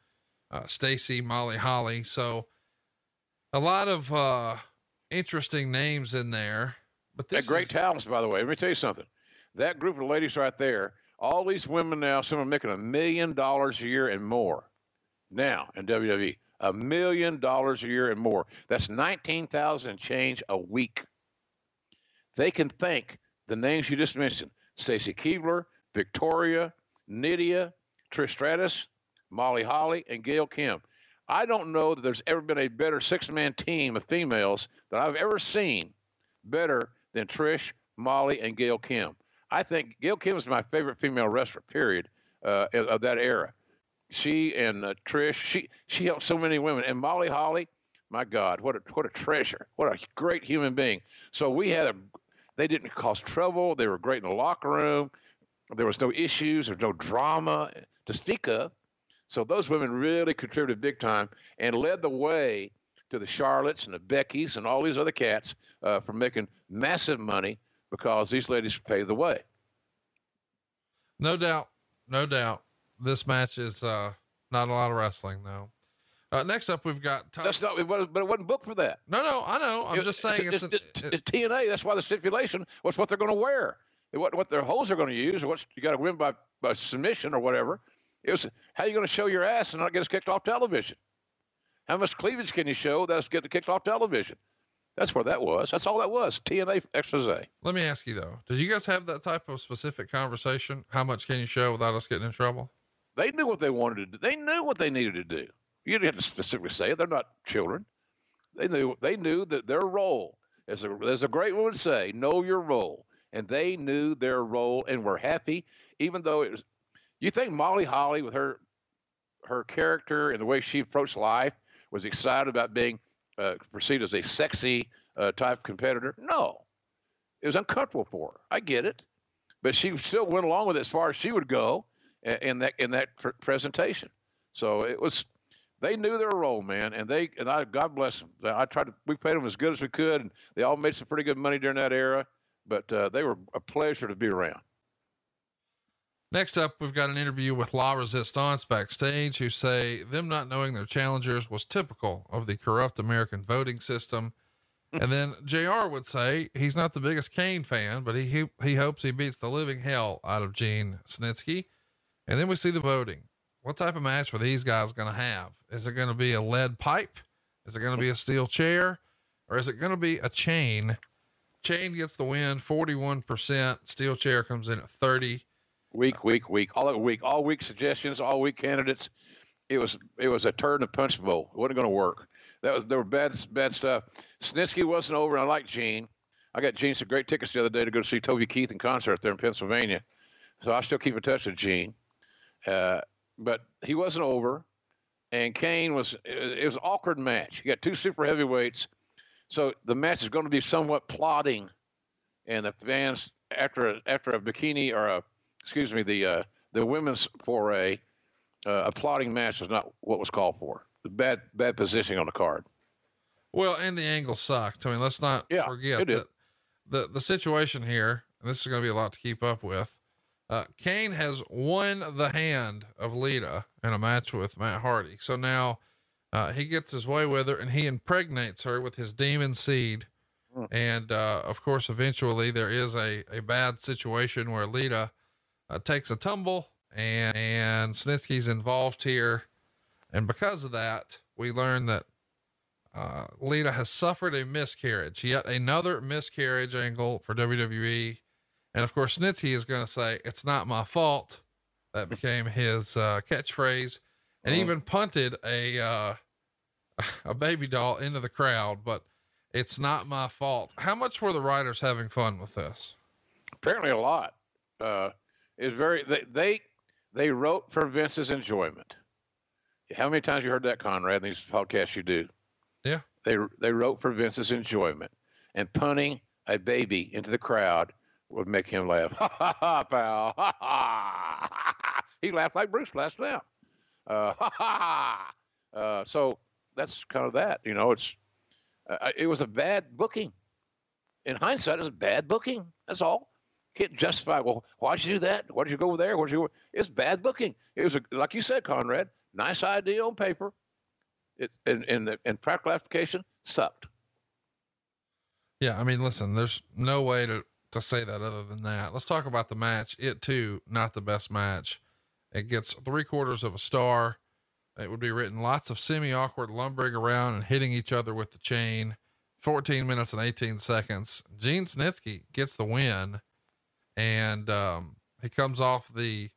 Speaker 1: uh, Stacy, Molly Holly. So a lot of uh, interesting names in there. But this
Speaker 2: great
Speaker 1: is,
Speaker 2: talents, by the way. Let me tell you something. That group of ladies right there, all these women now, some are making a million dollars a year and more. Now in WWE. A million dollars a year and more. That's 19,000 and change a week. They can thank the names you just mentioned Stacy Keibler, Victoria, Nidia, Trish Stratus, Molly Holly, and Gail Kim. I don't know that there's ever been a better six man team of females that I've ever seen better than Trish, Molly, and Gail Kim. I think Gail Kim is my favorite female wrestler, period, uh, of that era. She and uh, Trish, she she helped so many women, and Molly Holly, my God, what a what a treasure, what a great human being. So we had a, they didn't cause trouble. They were great in the locker room. There was no issues. There's no drama to speak of. So those women really contributed big time and led the way to the Charlottes and the Beckys and all these other cats uh, for making massive money because these ladies paved the way.
Speaker 1: No doubt, no doubt. This match is uh, not a lot of wrestling though. Uh, next up, we've got.
Speaker 2: Tom- that's not, it but it wasn't booked for that.
Speaker 1: No, no, I know. I'm it, just saying it's,
Speaker 2: it's, it's, it's, TNA. That's why the stipulation was what they're going to wear, what what their holes are going to use, or what you got to win by by submission or whatever. It was how are you going to show your ass and not get us kicked off television? How much cleavage can you show that's getting kicked off television? That's where that was. That's all that was. TNA expose.
Speaker 1: Let me ask you though, did you guys have that type of specific conversation? How much can you show without us getting in trouble?
Speaker 2: They knew what they wanted to do. They knew what they needed to do. You didn't have to specifically say it. They're not children. They knew they knew that their role, as a, as a great one would say, know your role. And they knew their role and were happy, even though it was you think Molly Holly, with her her character and the way she approached life, was excited about being uh, perceived as a sexy uh, type competitor? No, it was uncomfortable for her. I get it, but she still went along with it as far as she would go in that in that pr- presentation. So it was. They knew their role, man, and they and I, God bless them. I tried to. We paid them as good as we could, and they all made some pretty good money during that era. But uh, they were a pleasure to be around.
Speaker 1: Next up, we've got an interview with La Resistance backstage, who say them not knowing their challengers was typical of the corrupt American voting system. *laughs* and then JR would say he's not the biggest Kane fan, but he, he, he hopes he beats the living hell out of Gene Snitsky. And then we see the voting. What type of match were these guys going to have? Is it going to be a lead pipe? Is it going to be a steel chair? Or is it going to be a chain? Chain gets the win, 41%. Steel chair comes in at 30
Speaker 2: week, week, week, all week, all week suggestions, all week candidates. It was it was a turn a punch bowl. It wasn't going to work. That was there were bad bad stuff. Snitsky wasn't over. I like Gene. I got Gene some great tickets the other day to go see Toby Keith in concert there in Pennsylvania. So I still keep in touch with Gene. Uh, but he wasn't over, and Kane was. It was an awkward match. You got two super heavyweights, so the match is going to be somewhat plodding, and the fans after a, after a bikini or a excuse me, the uh, the women's foray, uh, applauding match is not what was called for. Bad bad positioning on the card.
Speaker 1: Well, and the angle sucked. I mean, let's not yeah, forget that the the situation here. And this is going to be a lot to keep up with. Uh, Kane has won the hand of Lita in a match with Matt Hardy. So now uh, he gets his way with her and he impregnates her with his demon seed. Mm. And uh, of course, eventually there is a, a bad situation where Lita uh, takes a tumble and, and Snitsky's involved here. And because of that, we learn that uh, Lita has suffered a miscarriage, yet another miscarriage angle for WWE. And of course, Snitsky is going to say, It's not my fault. That *laughs* became his uh, catchphrase and uh-huh. even punted a, uh, *laughs* a baby doll into the crowd, but it's not my fault. How much were the writers having fun with this?
Speaker 2: Apparently, a lot. Uh, is very they, they they wrote for Vince's enjoyment. How many times you heard that, Conrad? In these podcasts you do.
Speaker 1: Yeah.
Speaker 2: They they wrote for Vince's enjoyment, and punting a baby into the crowd would make him laugh. Ha ha ha, pal. Ha *laughs* ha. He laughed like Bruce last now. Uh, ha *laughs* ha. Uh, so that's kind of that. You know, it's uh, it was a bad booking. In hindsight, it was bad booking. That's all can't justify. Well, why'd you do that? Why'd you go there? Why'd you? It's bad booking. It was a, like you said, Conrad. Nice idea on paper. It in in the, in practical application sucked.
Speaker 1: Yeah, I mean, listen. There's no way to to say that other than that. Let's talk about the match. It too, not the best match. It gets three quarters of a star. it would be written lots of semi awkward lumbering around and hitting each other with the chain. 14 minutes and 18 seconds. Gene Snitsky gets the win, and um, he comes off the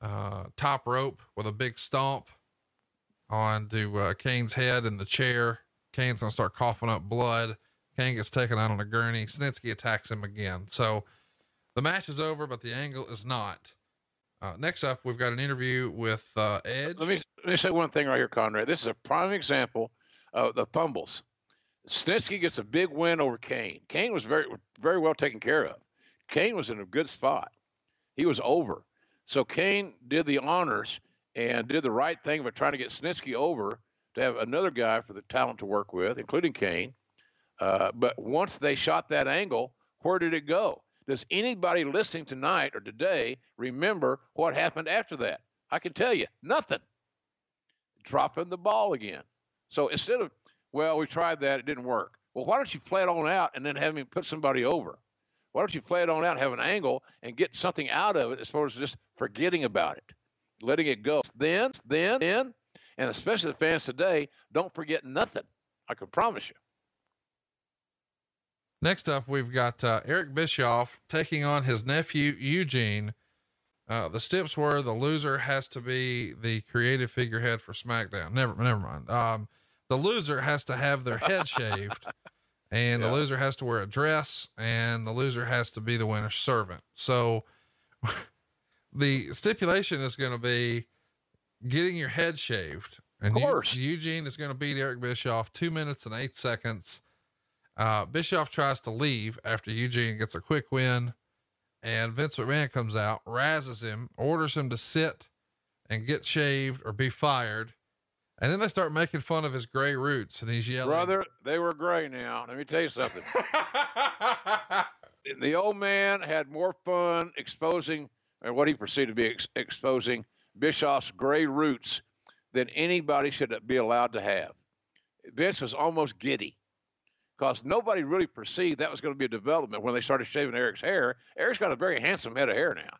Speaker 1: uh, top rope with a big stomp onto uh, Kane's head in the chair. Kane's gonna start coughing up blood. Kane gets taken out on a gurney. Snitsky attacks him again. So the match is over, but the angle is not. Uh, next up, we've got an interview with uh, Edge.
Speaker 2: Let me let me say one thing right here, Conrad. This is a prime example of the fumbles. Snitsky gets a big win over Kane. Kane was very very well taken care of. Kane was in a good spot. He was over. So Kane did the honors and did the right thing by trying to get Snitsky over to have another guy for the talent to work with, including Kane. Uh, but once they shot that angle, where did it go? Does anybody listening tonight or today remember what happened after that? I can tell you, nothing. Dropping the ball again. So instead of, well, we tried that, it didn't work. Well, why don't you play it on out and then have him put somebody over? Why don't you play it on out, have an angle, and get something out of it as far as just forgetting about it, letting it go? Then, then, then, and especially the fans today, don't forget nothing. I can promise you.
Speaker 1: Next up, we've got uh, Eric Bischoff taking on his nephew Eugene. Uh, the steps were the loser has to be the creative figurehead for SmackDown. Never, never mind. Um, the loser has to have their head shaved, *laughs* and yeah. the loser has to wear a dress, and the loser has to be the winner's servant. So, *laughs* the stipulation is going to be getting your head shaved. And
Speaker 2: of course,
Speaker 1: Eugene is going to beat Eric Bischoff two minutes and eight seconds. Uh, Bischoff tries to leave after Eugene gets a quick win, and Vince McMahon comes out, razzes him, orders him to sit and get shaved or be fired. And then they start making fun of his gray roots, and he's yelling,
Speaker 2: "Brother, they were gray now. Let me tell you something. *laughs* the old man had more fun exposing, or what he perceived to be ex- exposing, Bischoff's gray roots than anybody should be allowed to have. Vince was almost giddy because nobody really perceived that was going to be a development when they started shaving Eric's hair. Eric's got a very handsome head of hair now,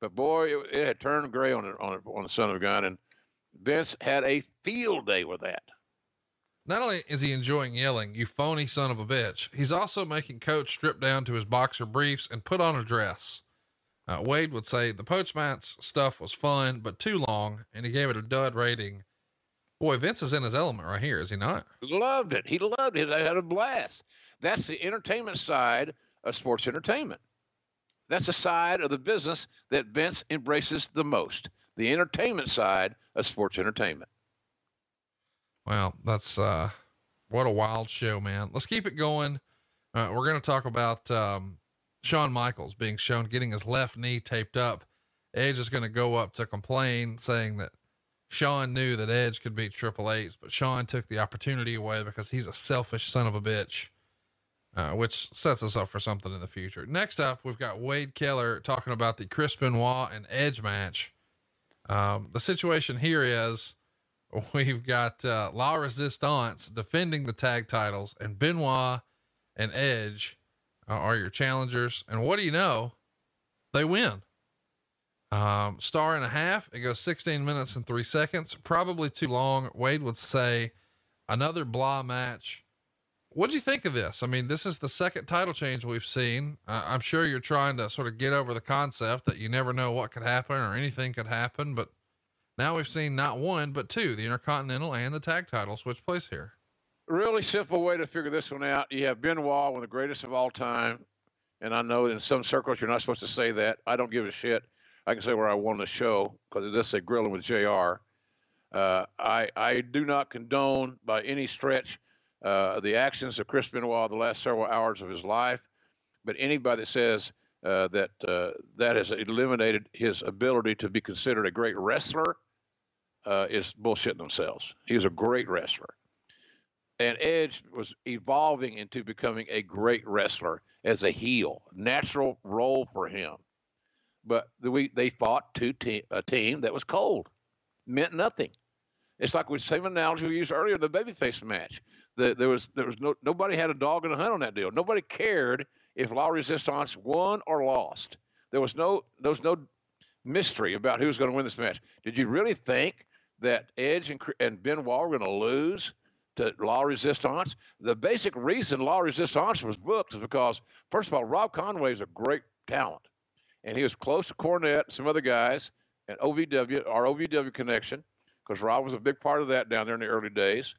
Speaker 2: but boy, it, it had turned gray on on on the son of a gun, and Vince had a field day with that.
Speaker 1: Not only is he enjoying yelling, "You phony son of a bitch," he's also making Coach strip down to his boxer briefs and put on a dress. Uh, Wade would say the poach match stuff was fun, but too long, and he gave it a dud rating Boy, Vince is in his element right here, is he not?
Speaker 2: Loved it. He loved it. I had a blast. That's the entertainment side of sports entertainment. That's the side of the business that Vince embraces the most. The entertainment side of sports entertainment.
Speaker 1: Well, that's uh what a wild show, man. Let's keep it going. Uh, we're going to talk about um, Shawn Michaels being shown getting his left knee taped up. Edge is going to go up to complain, saying that Shawn knew that Edge could beat Triple H, but Shawn took the opportunity away because he's a selfish son of a bitch, uh, which sets us up for something in the future. Next up, we've got Wade Keller talking about the Chris Benoit and Edge match. Um, the situation here is *laughs* we've got uh, La Resistance defending the tag titles, and Benoit and Edge uh, are your challengers. And what do you know? They win. Um, star and a half. It goes 16 minutes and three seconds. Probably too long. Wade would say another blah match. What do you think of this? I mean, this is the second title change we've seen. Uh, I'm sure you're trying to sort of get over the concept that you never know what could happen or anything could happen, but now we've seen not one, but two, the Intercontinental and the tag title switch place here.
Speaker 2: Really simple way to figure this one out. You have Benoit, one of the greatest of all time. And I know in some circles you're not supposed to say that. I don't give a shit. I can say where I won the show because it does say grilling with Jr. Uh, I I do not condone by any stretch uh, the actions of Chris Benoit the last several hours of his life, but anybody that says uh, that uh, that has eliminated his ability to be considered a great wrestler uh, is bullshitting themselves. He was a great wrestler. And Edge was evolving into becoming a great wrestler as a heel, natural role for him but we they fought two te- a team that was cold, meant nothing. It's like the same analogy we used earlier the babyface match. The, there was there was no nobody had a dog in the hunt on that deal. Nobody cared if La Resistance won or lost. There was no there was no mystery about who was going to win this match. Did you really think that Edge and, and Benoit were going to lose to La Resistance. The basic reason La Resistance was booked is because, first of all, Rob Conway is a great talent, and he was close to Cornette and some other guys and OVW, our OVW connection, because Rob was a big part of that down there in the early days.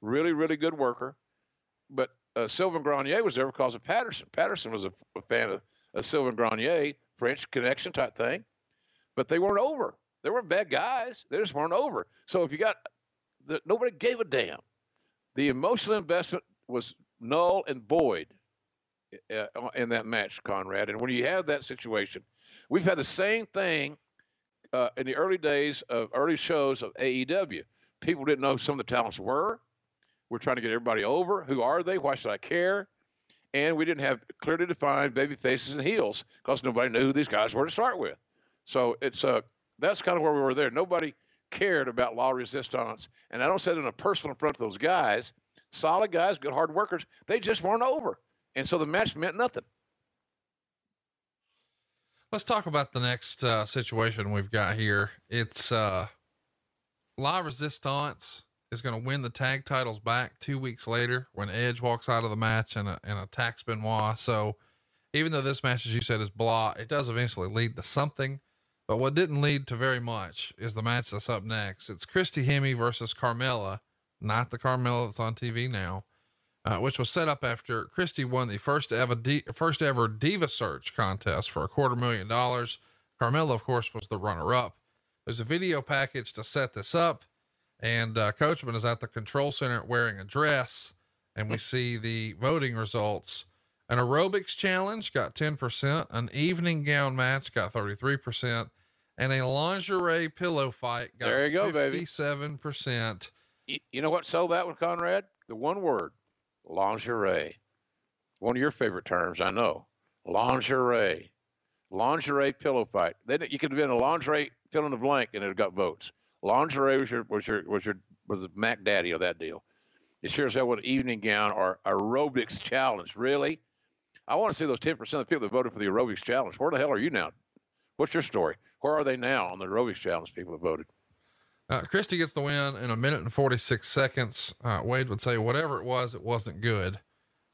Speaker 2: Really, really good worker. But uh, Sylvain Grenier was there because of Patterson. Patterson was a, a fan of, of Sylvain Grenier, French connection type thing. But they weren't over. They weren't bad guys. They just weren't over. So if you got, the, nobody gave a damn. The emotional investment was null and void in that match, Conrad. And when you have that situation, we've had the same thing uh, in the early days of early shows of AEW. People didn't know some of the talents were. We're trying to get everybody over. Who are they? Why should I care? And we didn't have clearly defined baby faces and heels because nobody knew who these guys were to start with. So it's uh, that's kind of where we were there. Nobody cared about La Resistance. And I don't say that in a personal front of those guys. Solid guys, good hard workers. They just weren't over. And so the match meant nothing.
Speaker 1: Let's talk about the next uh, situation we've got here. It's uh, La Resistance is going to win the tag titles back two weeks later when Edge walks out of the match and, and attacks Benoit. So even though this match, as you said, is blah, it does eventually lead to something. But what didn't lead to very much is the match that's up next. It's Christy Hemme versus Carmella, not the Carmella that's on TV now, uh, which was set up after Christy won the first ever D- first ever Diva Search contest for a quarter million dollars. Carmella, of course, was the runner up. There's a video package to set this up, and uh, Coachman is at the control center wearing a dress, and we see the voting results. An aerobics challenge got 10%, an evening gown match got 33%, and a lingerie pillow fight got
Speaker 2: there you go,
Speaker 1: 57%.
Speaker 2: baby. You know what sold that one, Conrad? The one word lingerie. One of your favorite terms, I know. Lingerie. Lingerie pillow fight. Then you could have been a lingerie fill in the blank and it got votes. Lingerie was your was your was your was the Mac Daddy of that deal. It sure as hell was an evening gown or aerobics challenge. Really? I want to see those 10% of the people that voted for the aerobics challenge. Where the hell are you now? What's your story? Where are they now on the aerobics challenge? People that voted.
Speaker 1: Uh, Christy gets the win in a minute and 46 seconds. Uh, Wade would say, whatever it was, it wasn't good.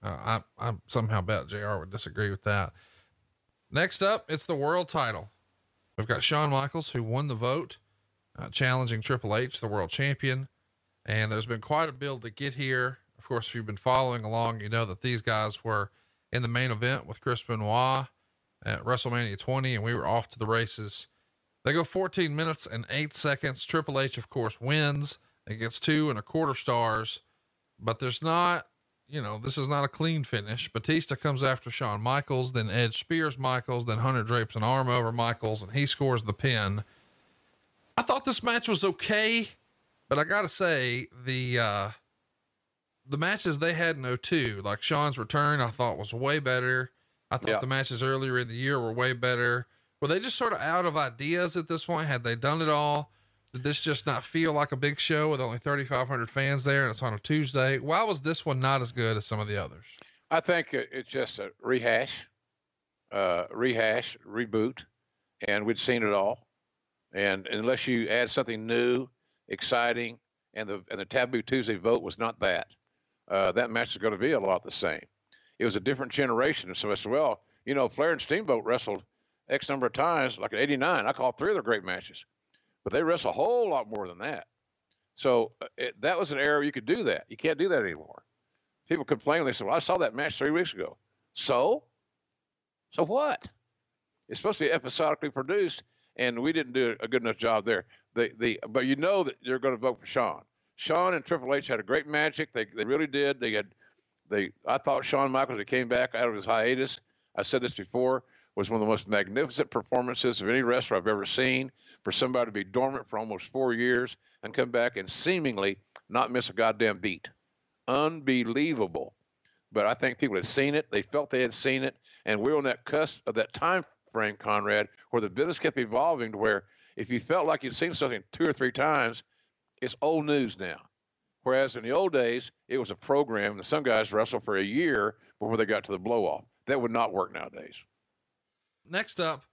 Speaker 1: Uh, I, I somehow bet JR would disagree with that. Next up, it's the world title. We've got Shawn Michaels, who won the vote, uh, challenging Triple H, the world champion. And there's been quite a build to get here. Of course, if you've been following along, you know that these guys were in the main event with Chris Benoit at WrestleMania 20, and we were off to the races. They go 14 minutes and eight seconds. Triple H, of course, wins. It gets two and a quarter stars, but there's not, you know, this is not a clean finish. Batista comes after Shawn Michaels, then Edge spears Michaels, then Hunter drapes an arm over Michaels, and he scores the pin. I thought this match was okay, but I gotta say the, uh, the matches they had in 02, like Shawn's return, I thought was way better. I thought
Speaker 2: Yeah.
Speaker 1: the matches earlier in the year were way better. Were they just sort of out of ideas at this point? Had they done it all? Did this just not feel like a big show with only 3,500 fans there and it's on a Tuesday? Why was this one not as good as some of the others?
Speaker 2: I think it's just a rehash, uh, rehash, reboot, and we'd seen it all. And unless you add something new, exciting, and the and the Taboo Tuesday vote was not that, uh, that match is going to be a lot the same. It was a different generation, so as well, you know, Flair and Steamboat wrestled X number of times, like in '89. I call three of their great matches, but they wrestle a whole lot more than that. So uh, it, that was an era you could do that. You can't do that anymore people complain. They say, "Well, I saw that match three weeks ago." So, so what? It's supposed to be episodically produced, and we didn't do a good enough job there. The the but you know that you're going to vote for Shawn. Shawn and Triple H had a great magic. They they really did. They had they. I thought Shawn Michaels, that came back out of his hiatus. I said this before. Was one of the most magnificent performances of any wrestler I've ever seen. For somebody to be dormant for almost four years and come back and seemingly not miss a goddamn beat unbelievable. But I think people had seen it, they felt they had seen it, and we're on that cusp of that time frame, Conrad, where the business kept evolving to where if you felt like you'd seen something two or three times, it's old news now. Whereas in the old days, it was a program, and some guys wrestled for a year before they got to the blow off. That would not work nowadays.
Speaker 1: Next up,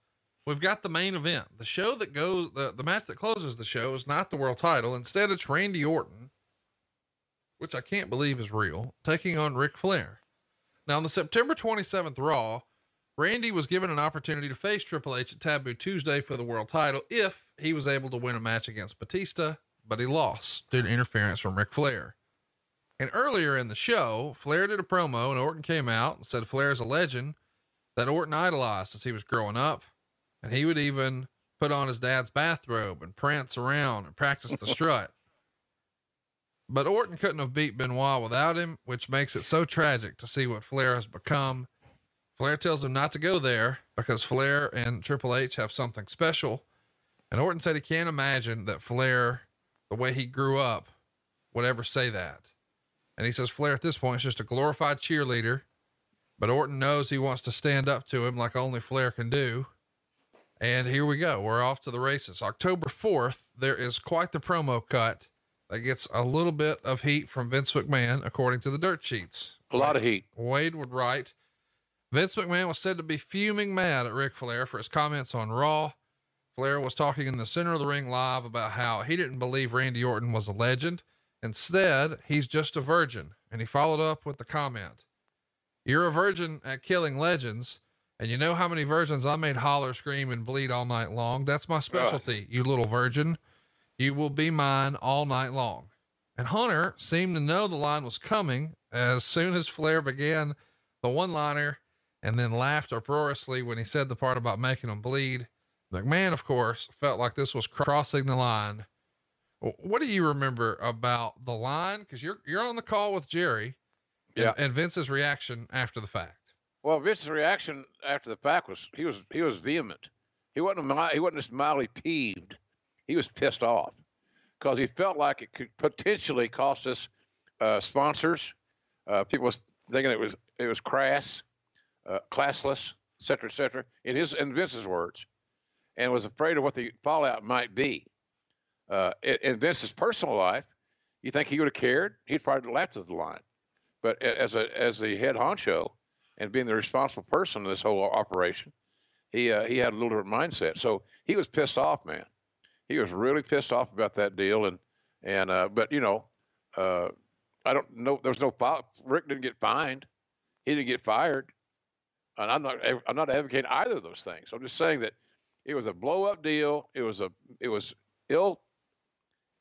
Speaker 1: we've got the main event. The show that goes, the, the match that closes the show is not the world title. Instead, it's Randy Orton, which I can't believe is real, taking on Ric Flair. Now, on the September 27th Raw, Randy was given an opportunity to face Triple H at Taboo Tuesday for the world title if he was able to win a match against Batista, but he lost due to interference from Ric Flair. And earlier in the show, Flair did a promo and Orton came out and said Flair is a legend that Orton idolized as he was growing up. And he would even put on his dad's bathrobe and prance around and practice the strut. *laughs* But Orton couldn't have beat Benoit without him, which makes it so tragic to see what Flair has become. Flair tells him not to go there because Flair and Triple H have something special. And Orton said he can't imagine that Flair, the way he grew up, would ever say that. And he says Flair at this point is just a glorified cheerleader, but Orton knows he wants to stand up to him like only Flair can do. And here we go. We're off to the races. October 4th, there is quite the promo cut that gets a little bit of heat from Vince McMahon, according to the dirt sheets.
Speaker 2: A lot of heat.
Speaker 1: Wade would write Vince McMahon was said to be fuming mad at Ric Flair for his comments on Raw. Flair was talking in the center of the ring live about how he didn't believe Randy Orton was a legend. Instead, he's just a virgin. And he followed up with the comment You're a virgin at killing legends. And you know how many virgins I made holler, scream, and bleed all night long? That's my specialty, you little virgin. You will be mine all night long. And Hunter seemed to know the line was coming as soon as Flair began the one liner and then laughed uproariously when he said the part about making them bleed. McMahon, of course, felt like this was crossing the line. What do you remember about the line? Because you're you're on the call with Jerry,
Speaker 2: Yeah.
Speaker 1: and Vince's reaction after the fact.
Speaker 2: Well, Vince's reaction after the fact was he was he was vehement. He wasn't mi- he wasn't just mildly peeved. He was pissed off because he felt like it could potentially cost us uh, sponsors. Uh, people was thinking it was it was crass, uh, classless, et cetera, et cetera. In his in Vince's words, and was afraid of what the fallout might be. Uh, in, in Vince's personal life, you think he would have cared? He'd probably laughed at the line. But as a as the head honcho and being the responsible person in this whole operation, he uh, he had a little different mindset. So he was pissed off, man. He was really pissed off about that deal, and and uh, but you know, uh, I don't know. There was no. Ric didn't get fined. He didn't get fired, and I'm not I'm not advocating either of those things. I'm just saying that it was a blow up deal. It was a it was ill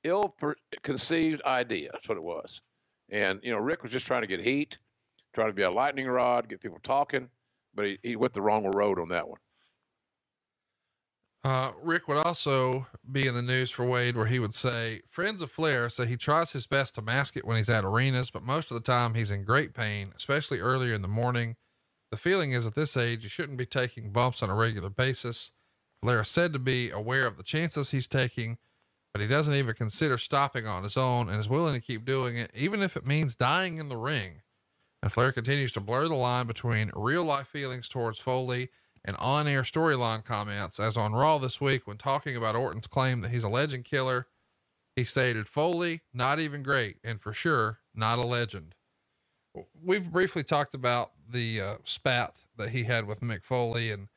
Speaker 2: ill conceived idea. That's what it was. And you know, Ric was just trying to get heat, trying to be a lightning rod, get people talking, but he, he went the wrong road on that one.
Speaker 1: Uh, Ric would also be in the news for Wade, where he would say, Friends of Flair say he tries his best to mask it when he's at arenas, but most of the time he's in great pain, especially earlier in the morning. The feeling is at this age, you shouldn't be taking bumps on a regular basis. Flair is said to be aware of the chances he's taking, but he doesn't even consider stopping on his own and is willing to keep doing it, even if it means dying in the ring. And Flair continues to blur the line between real life feelings towards Foley and on air storyline comments, as on Raw this week when talking about Orton's claim that he's a legend killer. He stated, Foley, not even great, and for sure, not a legend. We've briefly talked about the uh, spat that he had with Mick Foley, and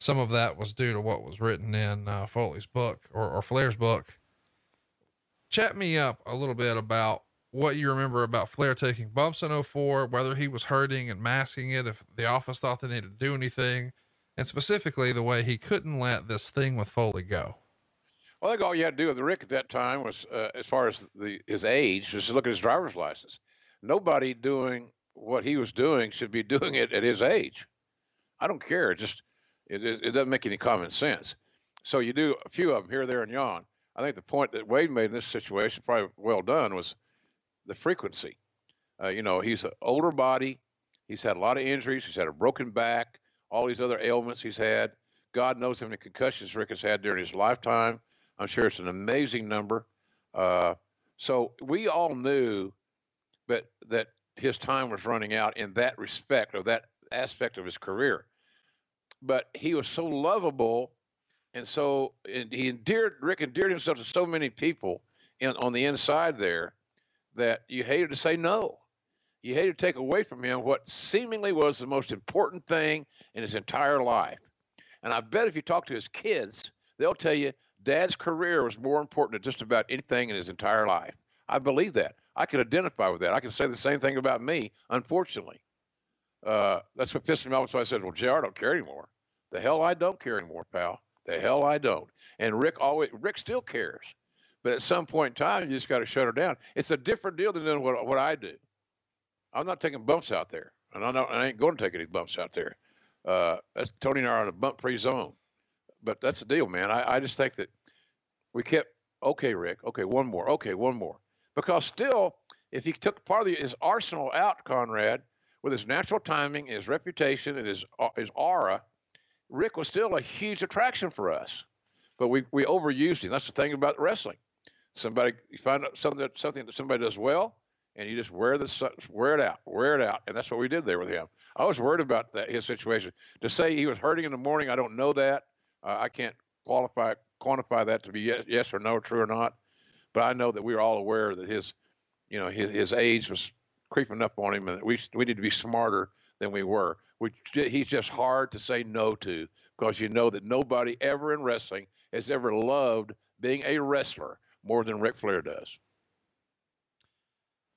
Speaker 1: some of that was due to what was written in uh, Foley's book or, or Flair's book. Chat me up a little bit about what you remember about Flair taking bumps in 04, whether he was hurting and masking it, if the office thought they needed to do anything, and specifically the way he couldn't let this thing with Foley go.
Speaker 2: Well, I think all you had to do with Ric at that time was, uh, as far as the his age, just look at his driver's license. Nobody doing what he was doing should be *laughs* doing it at his age. I don't care. It just it, it, doesn't make any common sense. So you do a few of them here, there, and yon. I think the point that Wade made in this situation, probably well done, was the frequency. Uh, you know, he's an older body. He's had a lot of injuries. He's had a broken back, all these other ailments he's had. God knows how many concussions Ric has had during his lifetime. I'm sure it's an amazing number. Uh, so we all knew that that his time was running out in that respect or that aspect of his career. But he was so lovable, and so and he endeared Ric endeared himself to so many people in, on the inside there that you hated to say no. You hated to take away from him what seemingly was the most important thing in his entire life. And I bet if you talk to his kids, they'll tell you dad's career was more important than just about anything in his entire life. I believe that. I can identify with that. I can say the same thing about me, unfortunately. Uh, that's what pissed me off. So I said, Well, JR, I don't care anymore. The hell I don't care anymore, pal. The hell I don't. And Ric always Ric still cares. But at some point in time, you just got to shut her down. It's a different deal than what, what I do. I'm not taking bumps out there, and I, know, I ain't going to take any bumps out there. Uh, that's Tony and I are in a bump-free zone. But that's the deal, man. I, I just think that we kept okay, Ric. Okay, one more. Okay, one more. Because still, if he took part of the, his arsenal out, Conrad, with his natural timing, his reputation, and his uh, his aura, Ric was still a huge attraction for us. But we we overused him. That's the thing about wrestling. Somebody you find out something that something that somebody does well, and you just wear the wear it out, wear it out, and that's what we did there with him. I was worried about that his situation. To say he was hurting in the morning, I don't know that. Uh, I can't qualify quantify that to be yes, yes or no, true or not. But I know that we were all aware that his, you know, his, his age was creeping up on him, and we we need to be smarter than we were. We, he's just hard to say no to because you know that nobody ever in wrestling has ever loved being a wrestler more than Ric Flair does.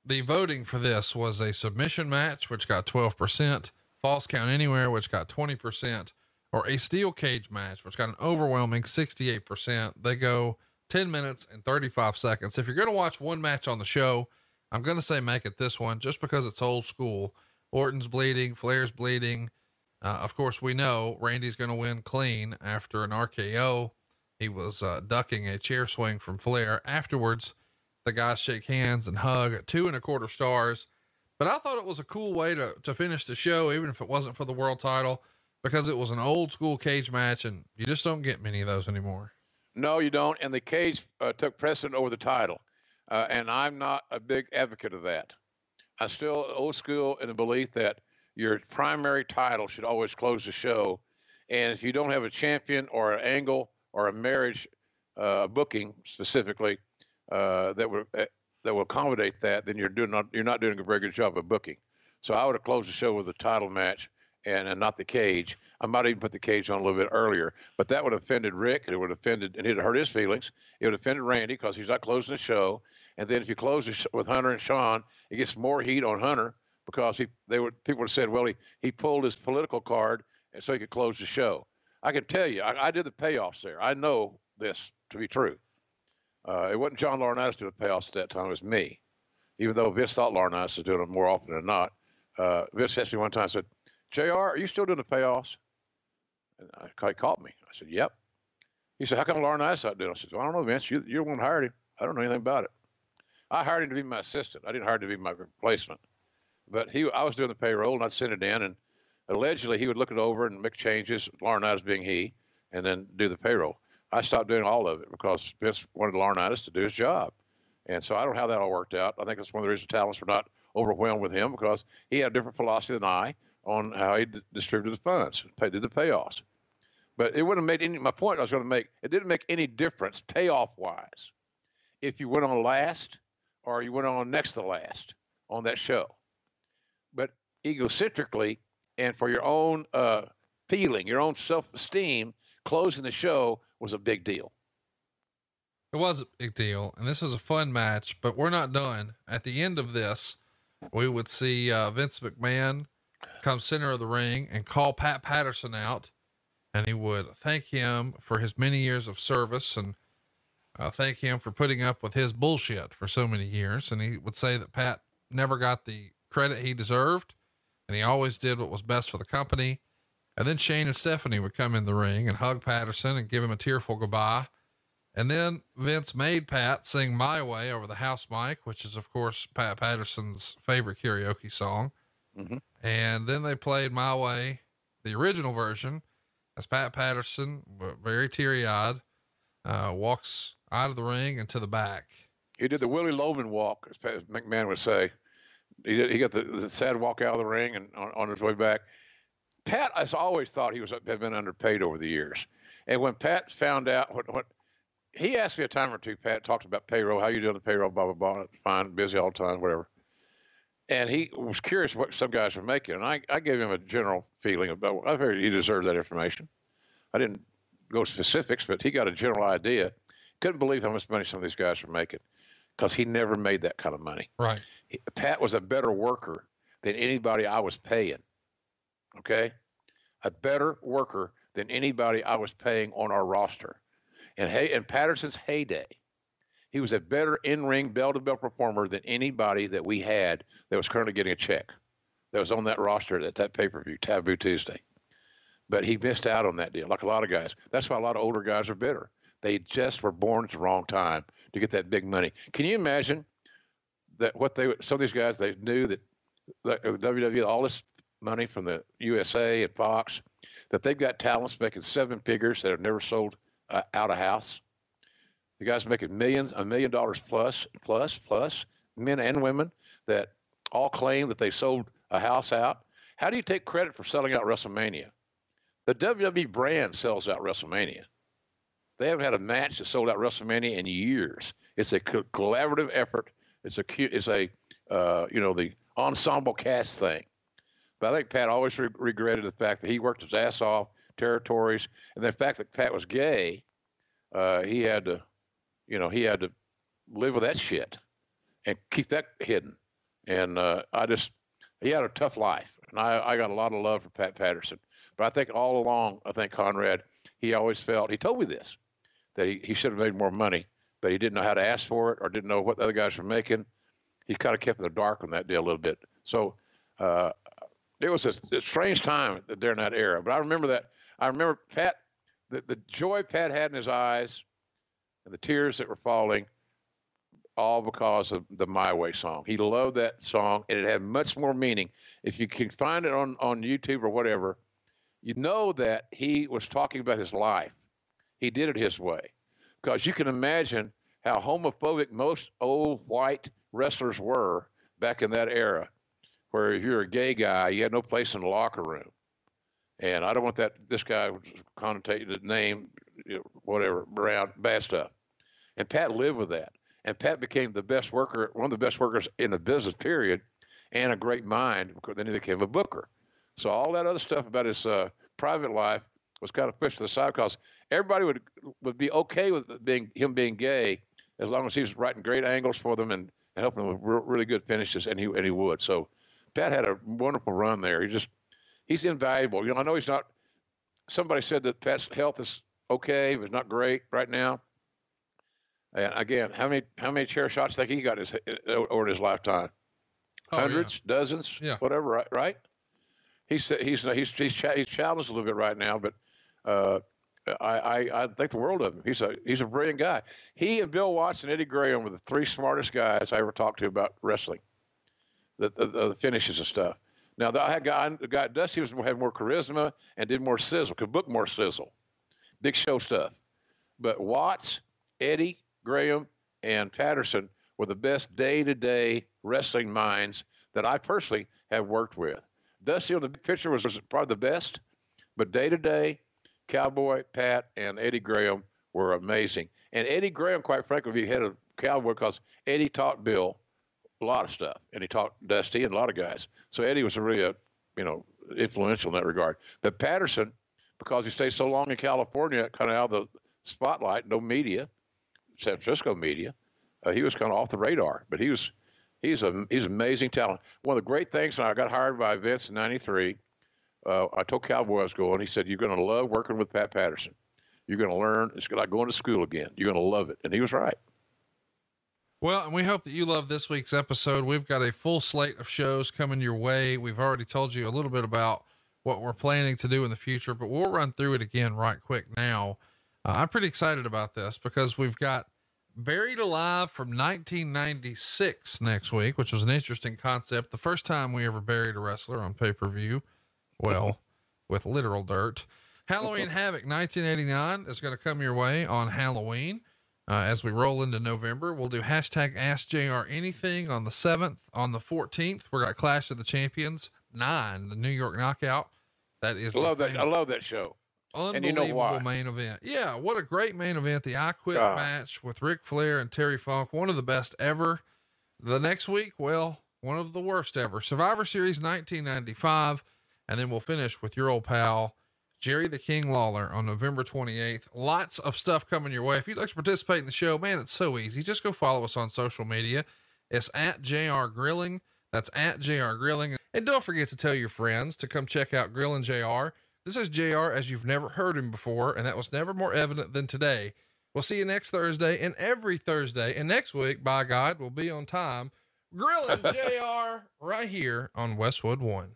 Speaker 1: The voting for this was a submission match, which got 12%, false count anywhere, which got 20%, or a steel cage match, which got an overwhelming 68%. They go 10 minutes and 35 seconds. If you're going to watch one match on the show, I'm going to say make it this one just because it's old school. Orton's bleeding, Flair's bleeding. Uh, of course, we know Randy's going to win clean after an RKO. He was uh, ducking a chair swing from Flair. Afterwards, the guys shake hands and hug two and a quarter stars. But I thought it was a cool way to, to finish the show, even if it wasn't for the world title, because it was an old school cage match and you just don't get many of those anymore.
Speaker 2: No, you don't. And the cage uh, took precedent over the title. Uh, and I'm not a big advocate of that. I'm still old school in the belief that your primary title should always close the show. And if you don't have a champion or an angle or a marriage uh, booking specifically uh, that will uh, that will accommodate that, then you're doing not you're not doing a very good job of booking. So I would have closed the show with a title match and, and not the cage. I might even put the cage on a little bit earlier, but that would have offended Ric. It would have offended, and it hurt his feelings. It would have offended Randy because he's not closing the show. And then if you close it with Hunter and Shawn, it gets more heat on Hunter because he they would people would have said, well, he he pulled his political card and so he could close the show. I can tell you, I, I did the payoffs there. I know this to be true. Uh, it wasn't John Laurinaitis doing the payoffs at that time; it was me. Even though Vince thought Laurinaitis was doing them more often than not, uh, Vince asked me one time, I said, "Jr., are you still doing the payoffs?" And I, he called me. I said, "Yep." He said, "How come Laurinaitis not doing?" it? I said, well, "I don't know, Vince. You, you're the one hired him. I don't know anything about it." I hired him to be my assistant. I didn't hire him to be my replacement. But he, I was doing the payroll, and I'd send it in, and allegedly he would look it over and make changes, Laurinaitis being he, and then do the payroll. I stopped doing all of it because Vince wanted Laurinaitis to do his job. And so I don't know how that all worked out. I think that's one of the reasons talents were not overwhelmed with him because he had a different philosophy than I on how he d- distributed the funds, paid did the payoffs. But it wouldn't have made any, my point I was going to make, it didn't make any difference payoff wise if you went on last or you went on next to last on that show. But egocentrically and for your own uh, feeling, your own self esteem, closing the show was a big deal.
Speaker 1: It was a big deal. And this is a fun match, but we're not done. At the end of this, we would see uh, Vince McMahon come center of the ring and call Pat Patterson out. And he would thank him for his many years of service and uh, thank him for putting up with his bullshit for so many years. And he would say that Pat never got the credit he deserved, and he always did what was best for the company. And then Shane and Stephanie would come in the ring and hug Patterson and give him a tearful goodbye. And then Vince made Pat sing My Way over the house mic, which is, of course, Pat Patterson's favorite karaoke song. Mm-hmm. And then they played My Way, the original version, as Pat Patterson, very teary eyed, uh, walks out of the ring and to the back.
Speaker 2: He did the Willy Loman walk, as McMahon would say. He did, he got the, the sad walk out of the ring and on, on his way back. Pat, I always thought he was had been underpaid over the years, and when Pat found out what what he asked me a time or two, Pat talked about payroll, how you doing the payroll, blah blah blah. Fine, busy all the time, whatever. And he was curious what some guys were making, and I, I gave him a general feeling about. I figured he deserved that information. I didn't go specifics, but he got a general idea. Couldn't believe how much money some of these guys were making because he never made that kind of money.
Speaker 1: Right.
Speaker 2: He, Pat was a better worker than anybody I was paying. Okay. A better worker than anybody I was paying on our roster. And hey, in Patterson's heyday, he was a better in-ring bell-to-bell performer than anybody that we had that was currently getting a check that was on that roster at that pay-per-view, Taboo Tuesday. But he missed out on that deal, like a lot of guys. That's why a lot of older guys are bitter. They just were born at the wrong time to get that big money. Can you imagine that what they some of these guys they knew that the WWE all this money from the USA and Fox that they've got talents making seven figures that have never sold uh, out of house. The guys making millions, a million dollars plus, plus, plus, men and women that all claim that they sold a house out. How do you take credit for selling out WrestleMania? The WWE brand sells out WrestleMania. They haven't had a match that sold out WrestleMania in years. It's a co- collaborative effort. It's a it's a uh, you know the ensemble cast thing. But I think Pat always re- regretted the fact that he worked his ass off territories, and the fact that Pat was gay, uh, he had to, you know, he had to live with that shit and keep that hidden. And uh, I just, he had a tough life, and I, I got a lot of love for Pat Patterson. But I think all along, I think Conrad, he always felt, he told me this, that he, he should have made more money, but he didn't know how to ask for it or didn't know what the other guys were making. He kind of kept in the dark on that deal a little bit. So uh, it was a, a, strange time during that era. But I remember that. I remember Pat, the, the joy Pat had in his eyes and the tears that were falling, all because of the My Way song. He loved that song, and it had much more meaning. If you can find it on, on YouTube or whatever, you know that he was talking about his life. He did it his way. Because you can imagine how homophobic most old white wrestlers were back in that era, where if you're a gay guy, you had no place in the locker room. And I don't want that this guy connotating the name, you know, whatever, around bad stuff. And Pat lived with that. And Pat became the best worker, one of the best workers in the business period, and a great mind. Because then he became a booker. So all that other stuff about his uh, private life was kind of pushed to the side because everybody would would be okay with being him being gay as long as he was writing great angles for them and, and helping them with re- really good finishes, and he and he would. So Pat had a wonderful run there. He just he's invaluable. You know, I know he's not. Somebody said that Pat's health is okay, but it's not great right now. And again, how many how many chair shots think he got his over his lifetime?
Speaker 1: Oh,
Speaker 2: Hundreds,
Speaker 1: yeah.
Speaker 2: dozens,
Speaker 1: Yeah.
Speaker 2: whatever. Right? Right? He's he's he's he's he's challenged a little bit right now, but uh, I, I I think the world of him. He's a he's a brilliant guy. He and Bill Watts and Eddie Graham were the three smartest guys I ever talked to about wrestling, the the, the finishes and stuff. Now I had guy guy Dusty was had more charisma and did more sizzle, could book more sizzle, big show stuff. But Watts, Eddie Graham, and Patterson were the best day to day wrestling minds that I personally have worked with. Dusty on the picture was, was probably the best, but day to day, Cowboy, Pat, and Eddie Graham were amazing. And Eddie Graham, quite frankly, be head of Cowboy because Eddie taught Bill a lot of stuff, and he taught Dusty and a lot of guys. So Eddie was really a, you know, influential in that regard. But Patterson, because he stayed so long in California, kind of out of the spotlight, no media, San Francisco media, uh, he was kind of off the radar. But he was he's a he's amazing talent. One of the great things, and I got hired by Vince in '93. Uh, I told Cowboy I was going. He said, "You're going to love working with Pat Patterson. You're going to learn. It's like going to school again. You're going to love it." And he was right.
Speaker 1: Well, and we hope that you love this week's episode. We've got a full slate of shows coming your way. We've already told you a little bit about what we're planning to do in the future, but we'll run through it again right quick now. Uh, I'm pretty excited about this because we've got Buried Alive from 1996 next week, which was an interesting concept. The first time we ever buried a wrestler on pay per view. Well, with literal dirt. Halloween *laughs* Havoc 1989 is going to come your way on Halloween. Uh, as we roll into November, we'll do hashtag Ask JR Anything on the 7th. On the 14th, we got Clash of the Champions 9, the New York Knockout. That is
Speaker 2: I love that. I love that show. And you know
Speaker 1: Unbelievable
Speaker 2: why?
Speaker 1: main event. Yeah, what a great main event. The I Quit
Speaker 2: God.
Speaker 1: match with Ric Flair and Terry Funk, one of the best ever. The next week, well, one of the worst ever. Survivor Series 1995. And then we'll finish with your old pal, Jerry the King Lawler on November 28th. Lots of stuff coming your way. If you'd like to participate in the show, man, it's so easy. Just go follow us on social media. It's at JR Grilling. That's at JR Grilling. And don't forget to tell your friends to come check out Grillin' JR. This is JR as you've never heard him before, and that was never more evident than today. We'll see you next Thursday and every Thursday. And next week, by God, we'll be on time. Grilling *laughs* JR right here on Westwood One.